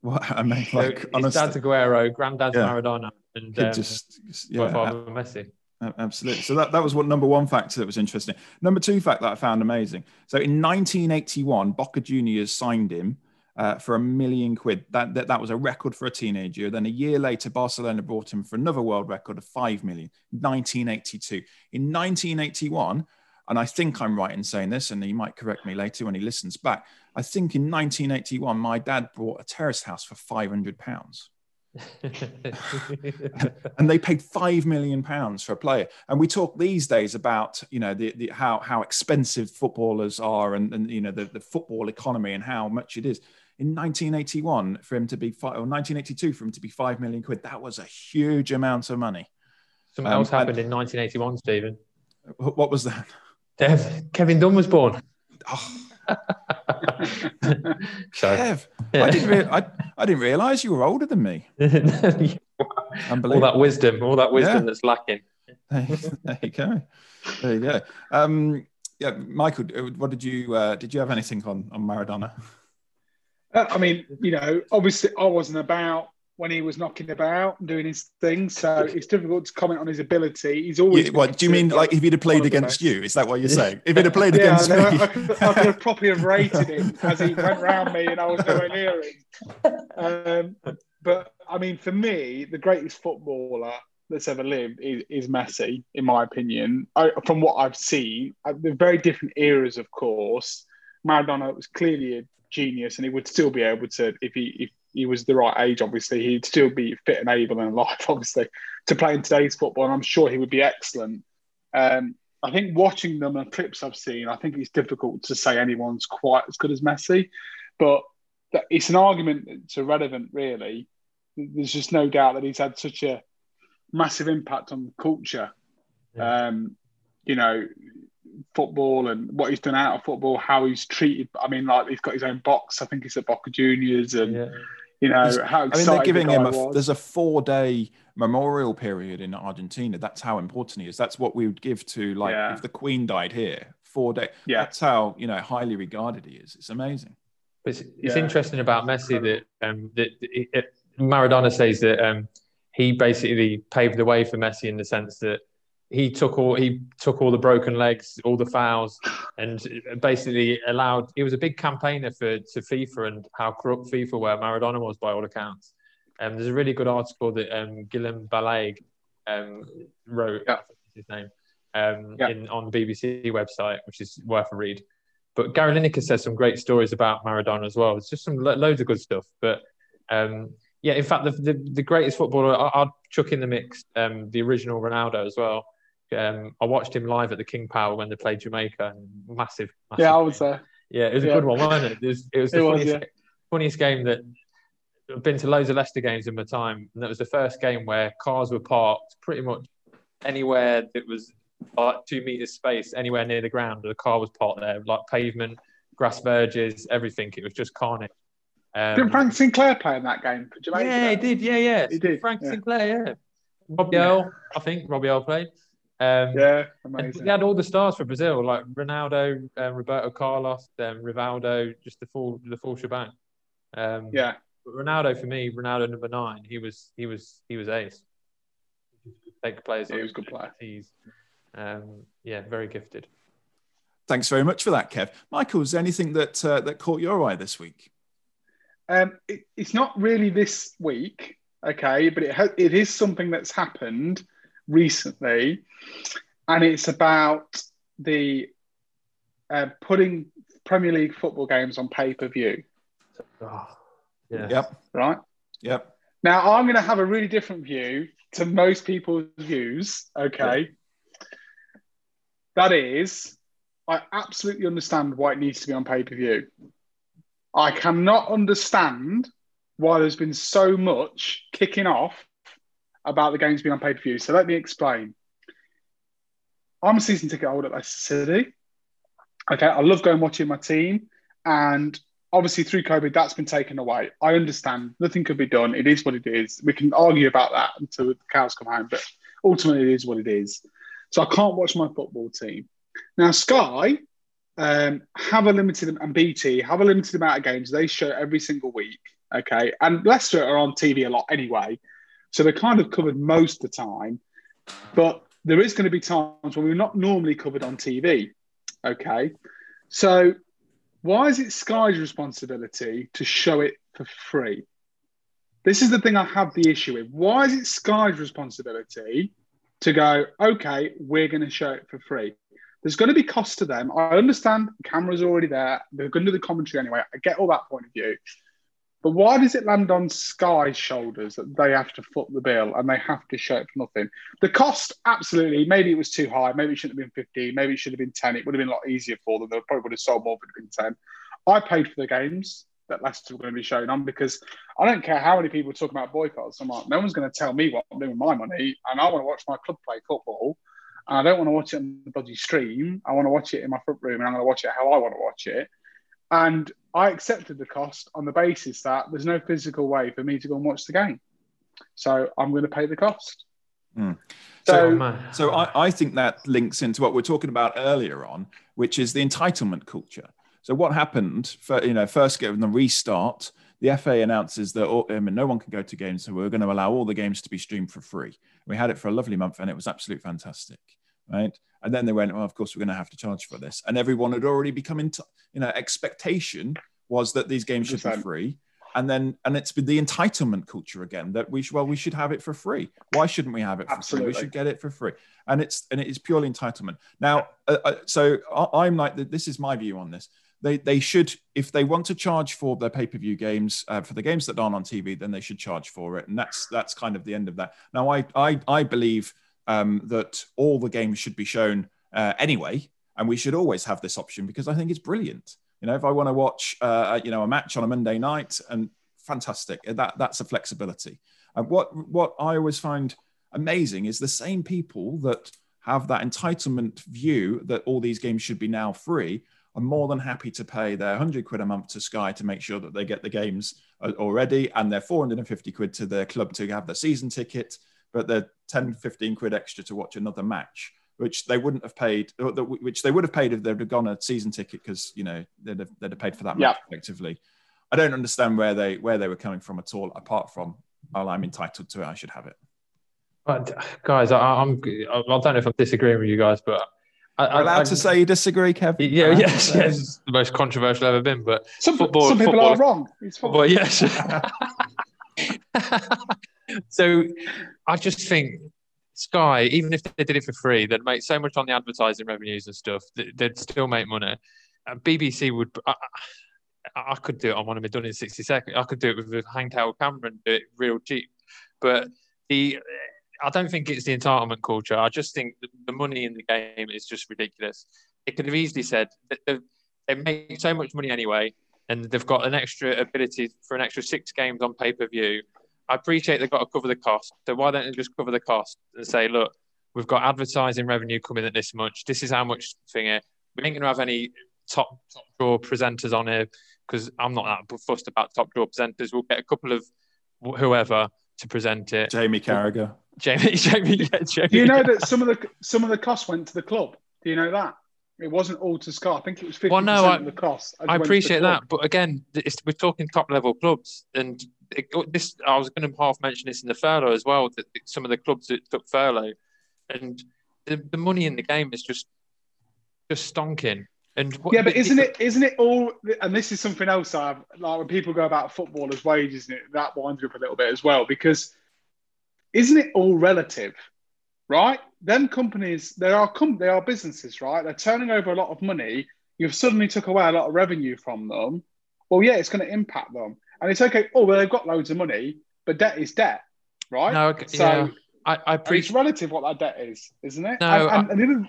what I mean, So like his dad's Aguero, granddad's Yeah. Maradona, and um, just yeah, godfather Messi. Absolutely. So that, that was what number one factor that was interesting. Number two fact that I found amazing. So in 1981, Boca Juniors signed him uh, for a million quid. That, that that was a record for a teenager. Then a year later, Barcelona brought him for another world record of five million. 1982. In 1981, and I think I'm right in saying this, and he might correct me later when he listens back. I think in 1981, my dad bought a terrace house for 500 pounds and they paid five million pounds for a player. And we talk these days about you know the, the how how expensive footballers are and, and you know the, the football economy and how much it is. In 1981, for him to be five, or 1982 for him to be five million quid, that was a huge amount of money. Something Um, else happened in 1981, Stephen. What was that? Dev, Kevin Dunn was born. Oh, so, Kev, I didn't rea- I, I didn't realize you were older than me. all that wisdom, all that wisdom Yeah. that's lacking. there you go. There you go. Um, yeah, Michael, what did you uh, did you have anything on on Maradona? Uh, I mean, you know, obviously I wasn't about when he was knocking about and doing his thing, so it's difficult to comment on his ability. He's always. You, what do you mean? Like if he'd have played against best. you? Is that what you're saying? If he'd have played Yeah, against no, I, me, I could, I could have properly have rated him as he went round me and I was nowhere near him. Um, but I mean, for me, the greatest footballer that's ever lived is, is Messi, in my opinion. I, from what I've seen, uh, the very different eras, of course. Maradona was clearly a genius, and he would still be able to, if he if he was the right age, obviously, he'd still be fit and able and alive, obviously, to play in today's football. And I'm sure he would be excellent. Um, I think watching them and clips I've seen, I think it's difficult to say anyone's quite as good as Messi, but that- it's an argument that's irrelevant, really. There's just no doubt that he's had such a massive impact on culture yeah. um, you know, football and what he's done out of football, how he's treated. I mean, like he's got his own box. I think he's at Boca Juniors, and yeah. You know he's, how excited. I mean, they're giving the him a. Was. There's a four day memorial period in Argentina. That's how important he is. That's what we would give to like yeah. if the Queen died here. Four day. Yeah. That's how you know highly regarded he is. It's amazing. It's, it's yeah. interesting about Messi that um, that it, Maradona says that um, he basically paved the way for Messi in the sense that he took all he took all the broken legs, all the fouls, and basically allowed. He was a big campaigner for to FIFA and how corrupt FIFA were. Maradona was by all accounts. Um, there's a really good article that um, Guillem Balague um, wrote. Yeah. His name um, yeah. in on the BBC website, which is worth a read. But Gary Lineker says some great stories about Maradona as well. It's just some lo- loads of good stuff. But um, yeah, in fact, the, the, the greatest footballer, I, will chuck in the mix um, the original Ronaldo as well. Um, I watched him live at the King Power when they played Jamaica. And massive, massive Yeah, I was there. Yeah, it was a good one, wasn't it? It was, it was the it funniest, was, yeah. funniest game that I've been to loads of Leicester games in my time, and that was the first game where cars were parked pretty much anywhere that was like two meters space, anywhere near the ground. The car was parked there, like pavement, grass verges, everything. It was just carnage. Um, did Frank Sinclair play in that game for Jamaica? Yeah, he did. Yeah, yeah. He did. Frank yeah. Sinclair, yeah. Robbie yeah. Earle, I think Robbie Earle played. Um, yeah, amazing. He had all the stars for Brazil, like Ronaldo, um, Roberto Carlos, um, Rivaldo, just the full the full shebang. Um, yeah. But Ronaldo for me, Ronaldo number nine, he was he was he was ace. Take players. Yeah, he was a good player. He's um, yeah, very gifted. Thanks very much for that, Kev. Michael, is there anything that uh, that caught your eye this week? Um, it, it's not really this week, okay, but it ha- it is something that's happened recently, and it's about the uh, putting Premier League football games on pay per view. Oh, yeah. Yep. Right. Yep. Now I'm going to have a really different view to most people's views. Okay. That is, I absolutely understand why it needs to be on pay per view. I cannot understand why there's been so much kicking off about the games being on pay per view. So let me explain. I'm a season ticket holder at Leicester City. Okay, I love going watching my team, and obviously through COVID, that's been taken away. I understand nothing could be done. It is what it is. We can argue about that until the cows come home, but ultimately, it is what it is. So I can't watch my football team. Now, Sky um, have a limited and BT have a limited amount of games they show every single week. Okay, and Leicester are on TV a lot anyway, so they're kind of covered most of the time. But there is going to be times when we're not normally covered on TV. Okay, so why is it Sky's responsibility to show it for free? This is the thing I have the issue with. Why is it Sky's responsibility to go, okay, we're going to show it for free? There's going to be cost to them. I understand the camera's already there. They're going to do the commentary anyway. I get all that point of view. But why does it land on Sky's shoulders that they have to foot the bill and they have to show it for nothing? The cost, absolutely. Maybe it was too high. Maybe it shouldn't have been 15. Maybe it should have been 10. It would have been a lot easier for them. They probably would have sold more if it had been 10. I paid for the games that Leicester were going to be showing on because I don't care how many people talk about boycotts. I'm like, no one's going to tell me what I'm doing with my money. And I want to watch my club play football. And I don't want to watch it on the bloody stream. I want to watch it in my front room and I'm going to watch it how I want to watch it. And I accepted the cost on the basis that there's no physical way for me to go and watch the game. So I'm going to pay the cost. Mm. So, so, so I, I think that links into what we are talking about earlier on, which is the entitlement culture. So what happened? For, you know, first given the restart, the FA announces that all, I mean, no one can go to games, so we're going to allow all the games to be streamed for free. We had it for a lovely month, and it was absolutely fantastic, right? And then they went, well, of course, we're going to have to charge for this, and everyone had already become into, you know, expectation was that these games should be free, and then and it's been the entitlement culture again that we should, well we should have it for free. Why shouldn't we have it for Absolutely. free? We should get it for free, and it's and it is purely entitlement. Now, uh, uh, so I, I'm like this is my view on this they they should if they want to charge for their pay per view games uh, for the games that aren't on TV, then they should charge for it, and that's that's kind of the end of that. Now, I I, I believe um, that all the games should be shown uh, anyway, and we should always have this option because I think it's brilliant. You know, if I want to watch uh, you know a match on a Monday night, and fantastic, that that's a flexibility. And what what I always find amazing is the same people that have that entitlement view that all these games should be now free are more than happy to pay their 100 quid a month to Sky to make sure that they get the games uh, already and their 450 quid to their club to have the season ticket, but they're 10, 15 quid extra to watch another match, which they wouldn't have paid, uh, which they would have paid if they'd have gone a season ticket because, you know, they'd have, they'd have paid for that Yeah. match effectively. I don't understand where they where they were coming from at all, apart from, well, I'm entitled to it, I should have it. But guys, I, I'm I don't know if I'm disagreeing with you guys, but I, Am I allowed to say you disagree, Kevin. yeah, Allowed yes, yes, it's the most controversial I've ever been. But Some, Football- some people football- are wrong. It's fine. Well, yes. so I just think Sky, even if they did it for free, they'd make so much on the advertising revenues and stuff. They'd still make money. Uh, BBC would. I, I could do it on one of them done in sixty seconds. I could do it with a handheld camera and do it real cheap. But the, I don't think it's the entitlement culture. I just think the, money in the game is just ridiculous. It could have easily said they, they make so much money anyway and they've got an extra ability for an extra six games on pay per view. I appreciate they've got to cover the cost. So why don't they just cover the cost and say, look, we've got advertising revenue coming at this much. This is how much thing here. We ain't going to have any top top draw presenters on here because I'm not that fussed about top draw presenters. We'll get a couple of whoever to present it. Jamie Carragher. Jamie, Jamie, yeah, Jamie. Do you know that some of the some of the cost went to the club? Do you know that? It wasn't all to Sky. I think it was fifty Well, percent no, I- of the cost. I went to the appreciate that, but again, it's, we're talking top level clubs, and it, this I was going to half mention this in the furlough as well. That some of the clubs that took furlough, and the, the money in the game is just just stonking. And what, Yeah, but isn't it isn't it all? And this is something else. I've like when people go about footballers' wages, and it, that winds me up a little bit as well because isn't it all relative, right? Them companies, they are com- they are businesses, right? They're turning over a lot of money. You've suddenly took away a lot of revenue from them. Well, yeah, it's going to impact them, and it's okay. Oh, well, they've got loads of money, but debt is debt, right? No, okay, so yeah, I, I and it's appreciate. relative what that debt is, isn't it? No, and, and, and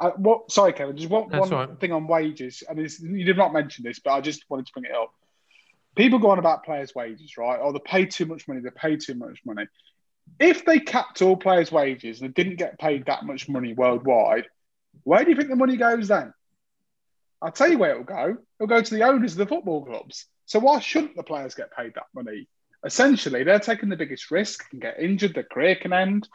uh, what? Sorry, Kevin. Just one, one right. thing on wages, and you did not mention this, but I just wanted to bring it up. People go on about players' wages, right? Oh, they pay too much money. They pay too much money. If they capped all players' wages and they didn't get paid that much money worldwide, where do you think the money goes then? I'll tell you where it'll go. It'll go to the owners of the football clubs. So why shouldn't the players get paid that money? Essentially, they're taking the biggest risk, can get injured, their career can end.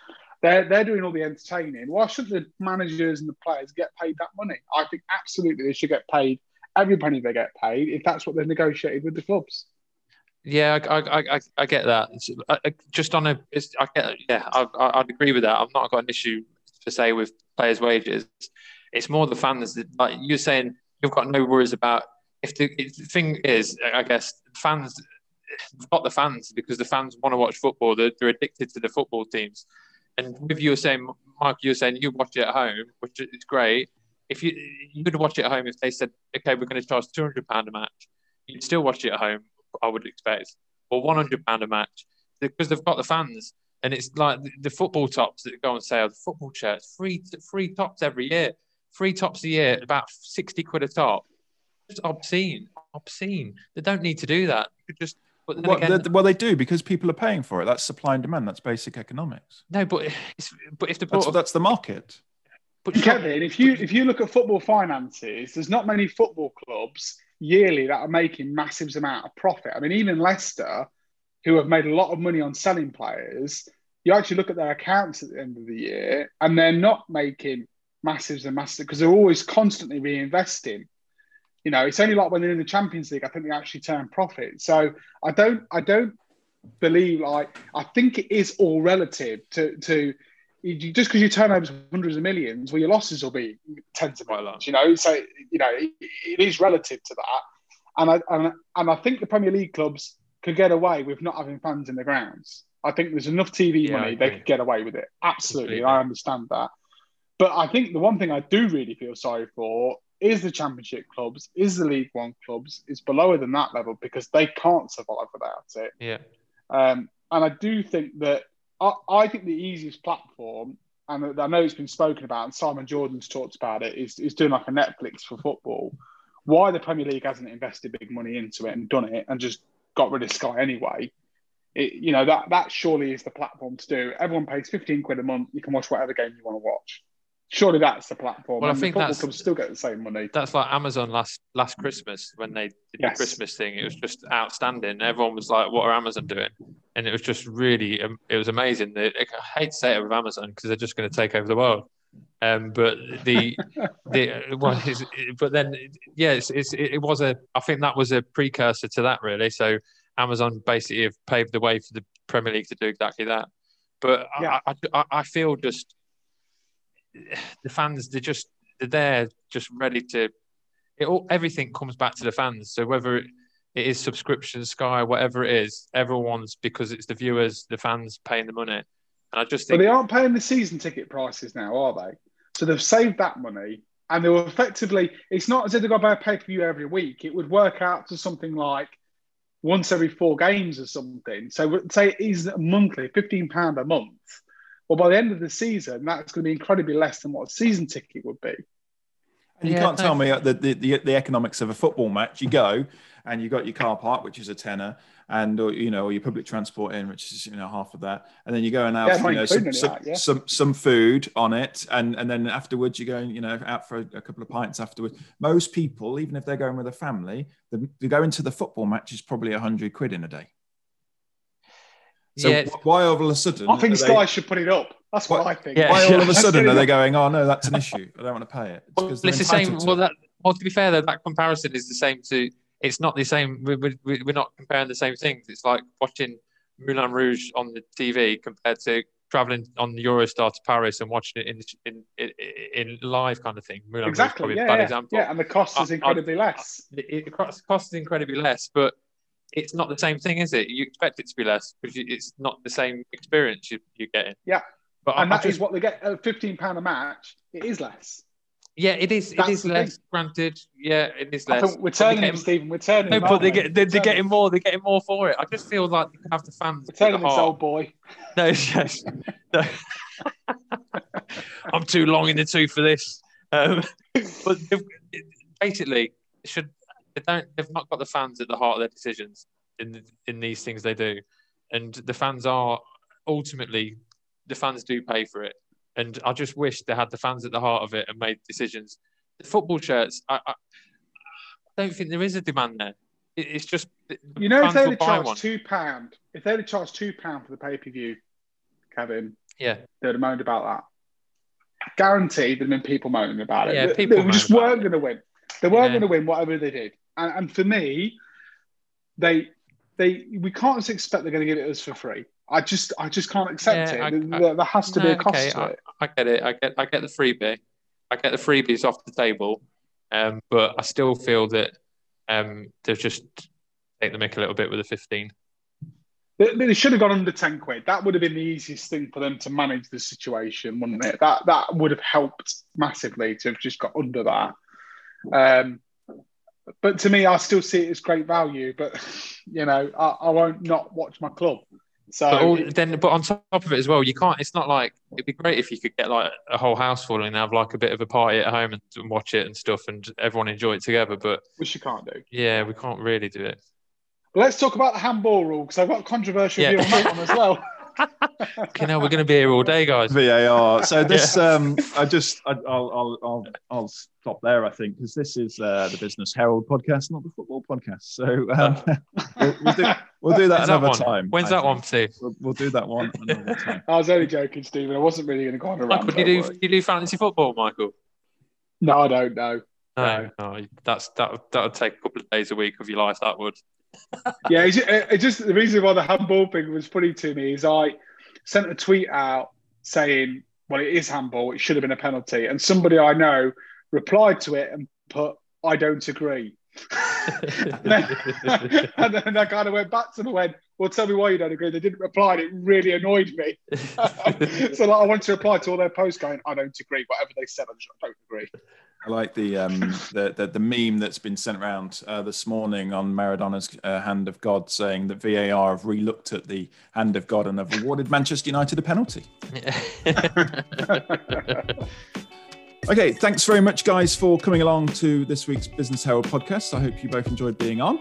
They're, they're doing all the entertaining. Why shouldn't the managers and the players get paid that money? I think absolutely they should get paid every penny they get paid if that's what they've negotiated with the clubs. Yeah, I, I, I, I get that. Just on a, I get, yeah, I, I'd agree with that. I've not got an issue to say with players' wages. It's more the fans that, like you're saying, you've got no worries about. If the, if the thing is, I guess fans, not the fans, because the fans want to watch football. They're, they're addicted to the football teams. And with you were saying, Mark, you were saying you watch it at home, which is great. If you you would watch it at home, if they said, okay, we're going to charge two hundred pound a match, you'd still watch it at home. I would expect, or one hundred pound a match, because they've got the fans, and it's like the, the football tops that go on sale, the football shirts, free free tops every year, free tops a year, about sixty quid a top. It's obscene, obscene. They don't need to do that. You could just, but Well, again, they- well, they do because people are paying for it. That's supply and demand. That's basic economics. no, but it's, but if the That's, that's the market. but Kevin, if you if you look at football finances, there's not many football clubs yearly that are making massive amount of profit. I mean, even Leicester, who have made a lot of money on selling players, you actually look at their accounts at the end of the year, and they're not making massive and massive because they're always constantly reinvesting. You know, it's only like when they're in the Champions League, I think they actually turn profit. So I don't, I don't believe like I think it is all relative to to you, just because you turn over hundreds of millions, well, your losses will be tens of millions. You know, so you know it, it is relative to that, and I and, and I think the Premier League clubs could get away with not having fans in the grounds. I think there's enough TV Yeah, money they could get away with it. Absolutely. I understand that. But I think the one thing I do really feel sorry for is the Championship clubs, is the League One clubs, is below than that level because they can't survive without it. yeah, Um, and I do think that I, I think the easiest platform, and I know it's been spoken about, and Simon Jordan's talked about it, is, is doing like a Netflix for football. Why the Premier League hasn't invested big money into it and done it and just got rid of Sky anyway? It, you know that that surely is the platform to do. Everyone pays fifteen quid a month. You can watch whatever game you want to watch. Surely that's the platform. Well, I think that's- clubs still get the same money. That's like Amazon last last Christmas when they did Yes. the Christmas thing. It was just outstanding. Everyone was like, "What are Amazon doing?" And it was just really, um, it was amazing. I hate to say it with Amazon because they're just going to take over the world. Um, but the the well, but then yeah, it's, it's, it was a. I think that was a precursor to that really. So Amazon basically have paved the way for the Premier League to do exactly that. But Yeah. I, I, I feel just the fans they're just they're there just ready to it all everything comes back to the fans so whether it, it is subscription sky whatever it is everyone's because it's the viewers the fans paying the money and i just But they aren't paying the season ticket prices now, are they? So they've saved that money, and they were effectively. It's not as if they've got to buy a pay per view every week. It would work out to something like once every four games or something. So say it is monthly, fifteen pound a month. Well, by the end of the season, that's going to be incredibly less than what a season ticket would be. And you Yeah, can't tell me that the, the, the economics of a football match. You go and you got your car park, which is a tenner, and or, you know, or your public transport in, which is you know half of that, and then you go and have Yeah, it's you know some, some, that, yeah. some some food on it, and and then afterwards you go you know out for a, a couple of pints afterwards. Most people, even if they're going with a family, the, the going to the football match is probably a hundred quid in a day. So yeah why all of a sudden? I think are they- Sky should put it up. That's what, What- I think. Yeah. why all of a sudden are they going? Oh no, that's an issue. I don't want to pay it. well, it's the same to well that well to be fair though that comparison is the same to it's not the same we, we, we- we're not comparing the same things it's like watching moulin rouge on the tv compared to traveling on the eurostar to paris and watching it in in in, in live kind of thing moulin rouge is Exactly. probably Yeah, a bad yeah, example yeah, and the cost is I- I- incredibly less. it, it costs costs incredibly less, but it's not the same thing, is it? You expect it to be less because it's not the same experience you, you're getting. Yeah. but and I, I that is just, what they get at fifteen pound a match. It is less. yeah, it is. It that's is the less. Granted, yeah, it is less. we're turning him, Stephen. We're turning No, but they get they're, they're getting more. They're getting more for it. I just feel like they have the fans. We're turning this old boy. No, yes. No. I'm too long in the tooth for this. Um, but basically, should they don't they've not got the fans at the heart of their decisions in in these things they do, and the fans are ultimately the fans do pay for it. And I just wish they had the fans at the heart of it and made decisions. The football shirts, I, I, I don't think there is a demand there. It, it's just You know, if they'd will charged one. two pound, if they'd have charged two pound for the pay per view, Kevin, Yeah, they'd have moaned about that. Guaranteed, there'd have been people moaning about it. Yeah, They- people they just weren't going to win. They weren't Yeah. going to win whatever they did. And, and for me, they they we can't just expect they're going to give it us for free. I just I just can't accept Yeah, it. I- I- there, there has to be a cost okay, to I, it. I get it. I get I get the freebie. I get the freebies off the table. Um, but I still feel that um, they've just take the mick a little bit with the 15. They, they should have gone under ten quid. That would have been the easiest thing for them to manage the situation, wouldn't it? That that would have helped massively to have just got under that. Um, but to me, I still see it as great value. But you know, I, I won't not watch my club. So But all, then, but on top of it as well, you can't. It's not like it'd be great if you could get like a whole house full and have like a bit of a party at home and, and watch it and stuff, and everyone enjoy it together. But which you can't do. yeah, we can't really do it. Let's talk about the handball rule because I've got a controversial Yeah. view on that one as well. Okay, now we're going to be here all day, guys. VAR. So this, um, I just, I, I'll, I'll, I'll, I'll stop there. I think because this is uh, the Business Herald podcast, not the football podcast. So um, we'll, we'll, do, we'll do that When's another one? time. When's I that one, think. Steve? We'll, we'll do that one another time. I was only joking, Stephen. I wasn't really going to go on a rant. Michael, do you don't do, you do fantasy football, Michael? No, I don't know. No, no, that's that. That would take a couple of days a week of your life. That would. Yeah, it's, it just the reason why the handball thing was funny to me is I sent a tweet out saying, "Well, it is handball. It should have been a penalty," and somebody I know replied to it and put, "I don't agree." and, then, and then I kind of went back to them and went, "Well, tell me why you don't agree." They didn't reply, and it really annoyed me. so like, I wanted to reply to all their posts going, "I don't agree." Whatever they said, I just I don't agree. I like the um, the, the the meme that's been sent around uh, this morning on Maradona's uh, hand of God, saying that VAR have re-looked at the hand of God and have awarded Manchester United a penalty. Okay, thanks very much, guys, for coming along to this week's Business Herald podcast. I hope you both enjoyed being on.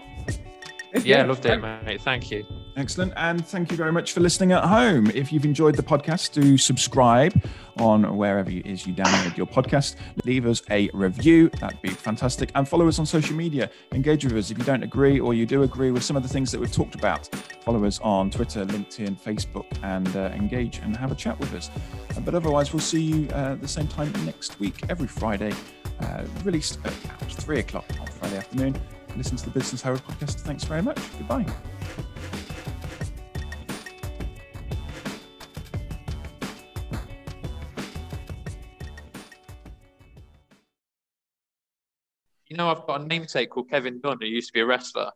yeah, loved it, mate. Thank you. Excellent. And thank you very much for listening at home. If you've enjoyed the podcast, do subscribe on wherever it is you download your podcast. Leave us a review. That'd be fantastic. And follow us on social media. Engage with us. If you don't agree or you do agree with some of the things that we've talked about, follow us on Twitter, LinkedIn, Facebook, and uh, engage and have a chat with us. Uh, but otherwise, we'll see you uh, the same time next week, every Friday, uh, released at three o'clock on Friday afternoon. Listen to the Business Herald podcast. Thanks very much. Goodbye. you know, I've got a namesake called Kevin Dunn, who used to be a wrestler,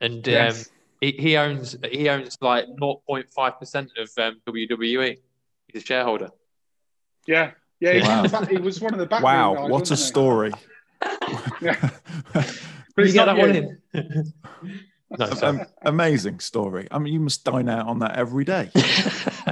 and um, he, he owns he owns like 0.5 percent of um, WWE. He's a shareholder. Yeah, yeah. He, Wow. was, he was one of the back. Wow, guys, what a story. Yeah. Did But you it's get not that one in? no, sorry. Amazing story. I mean, you must dine out on that every day.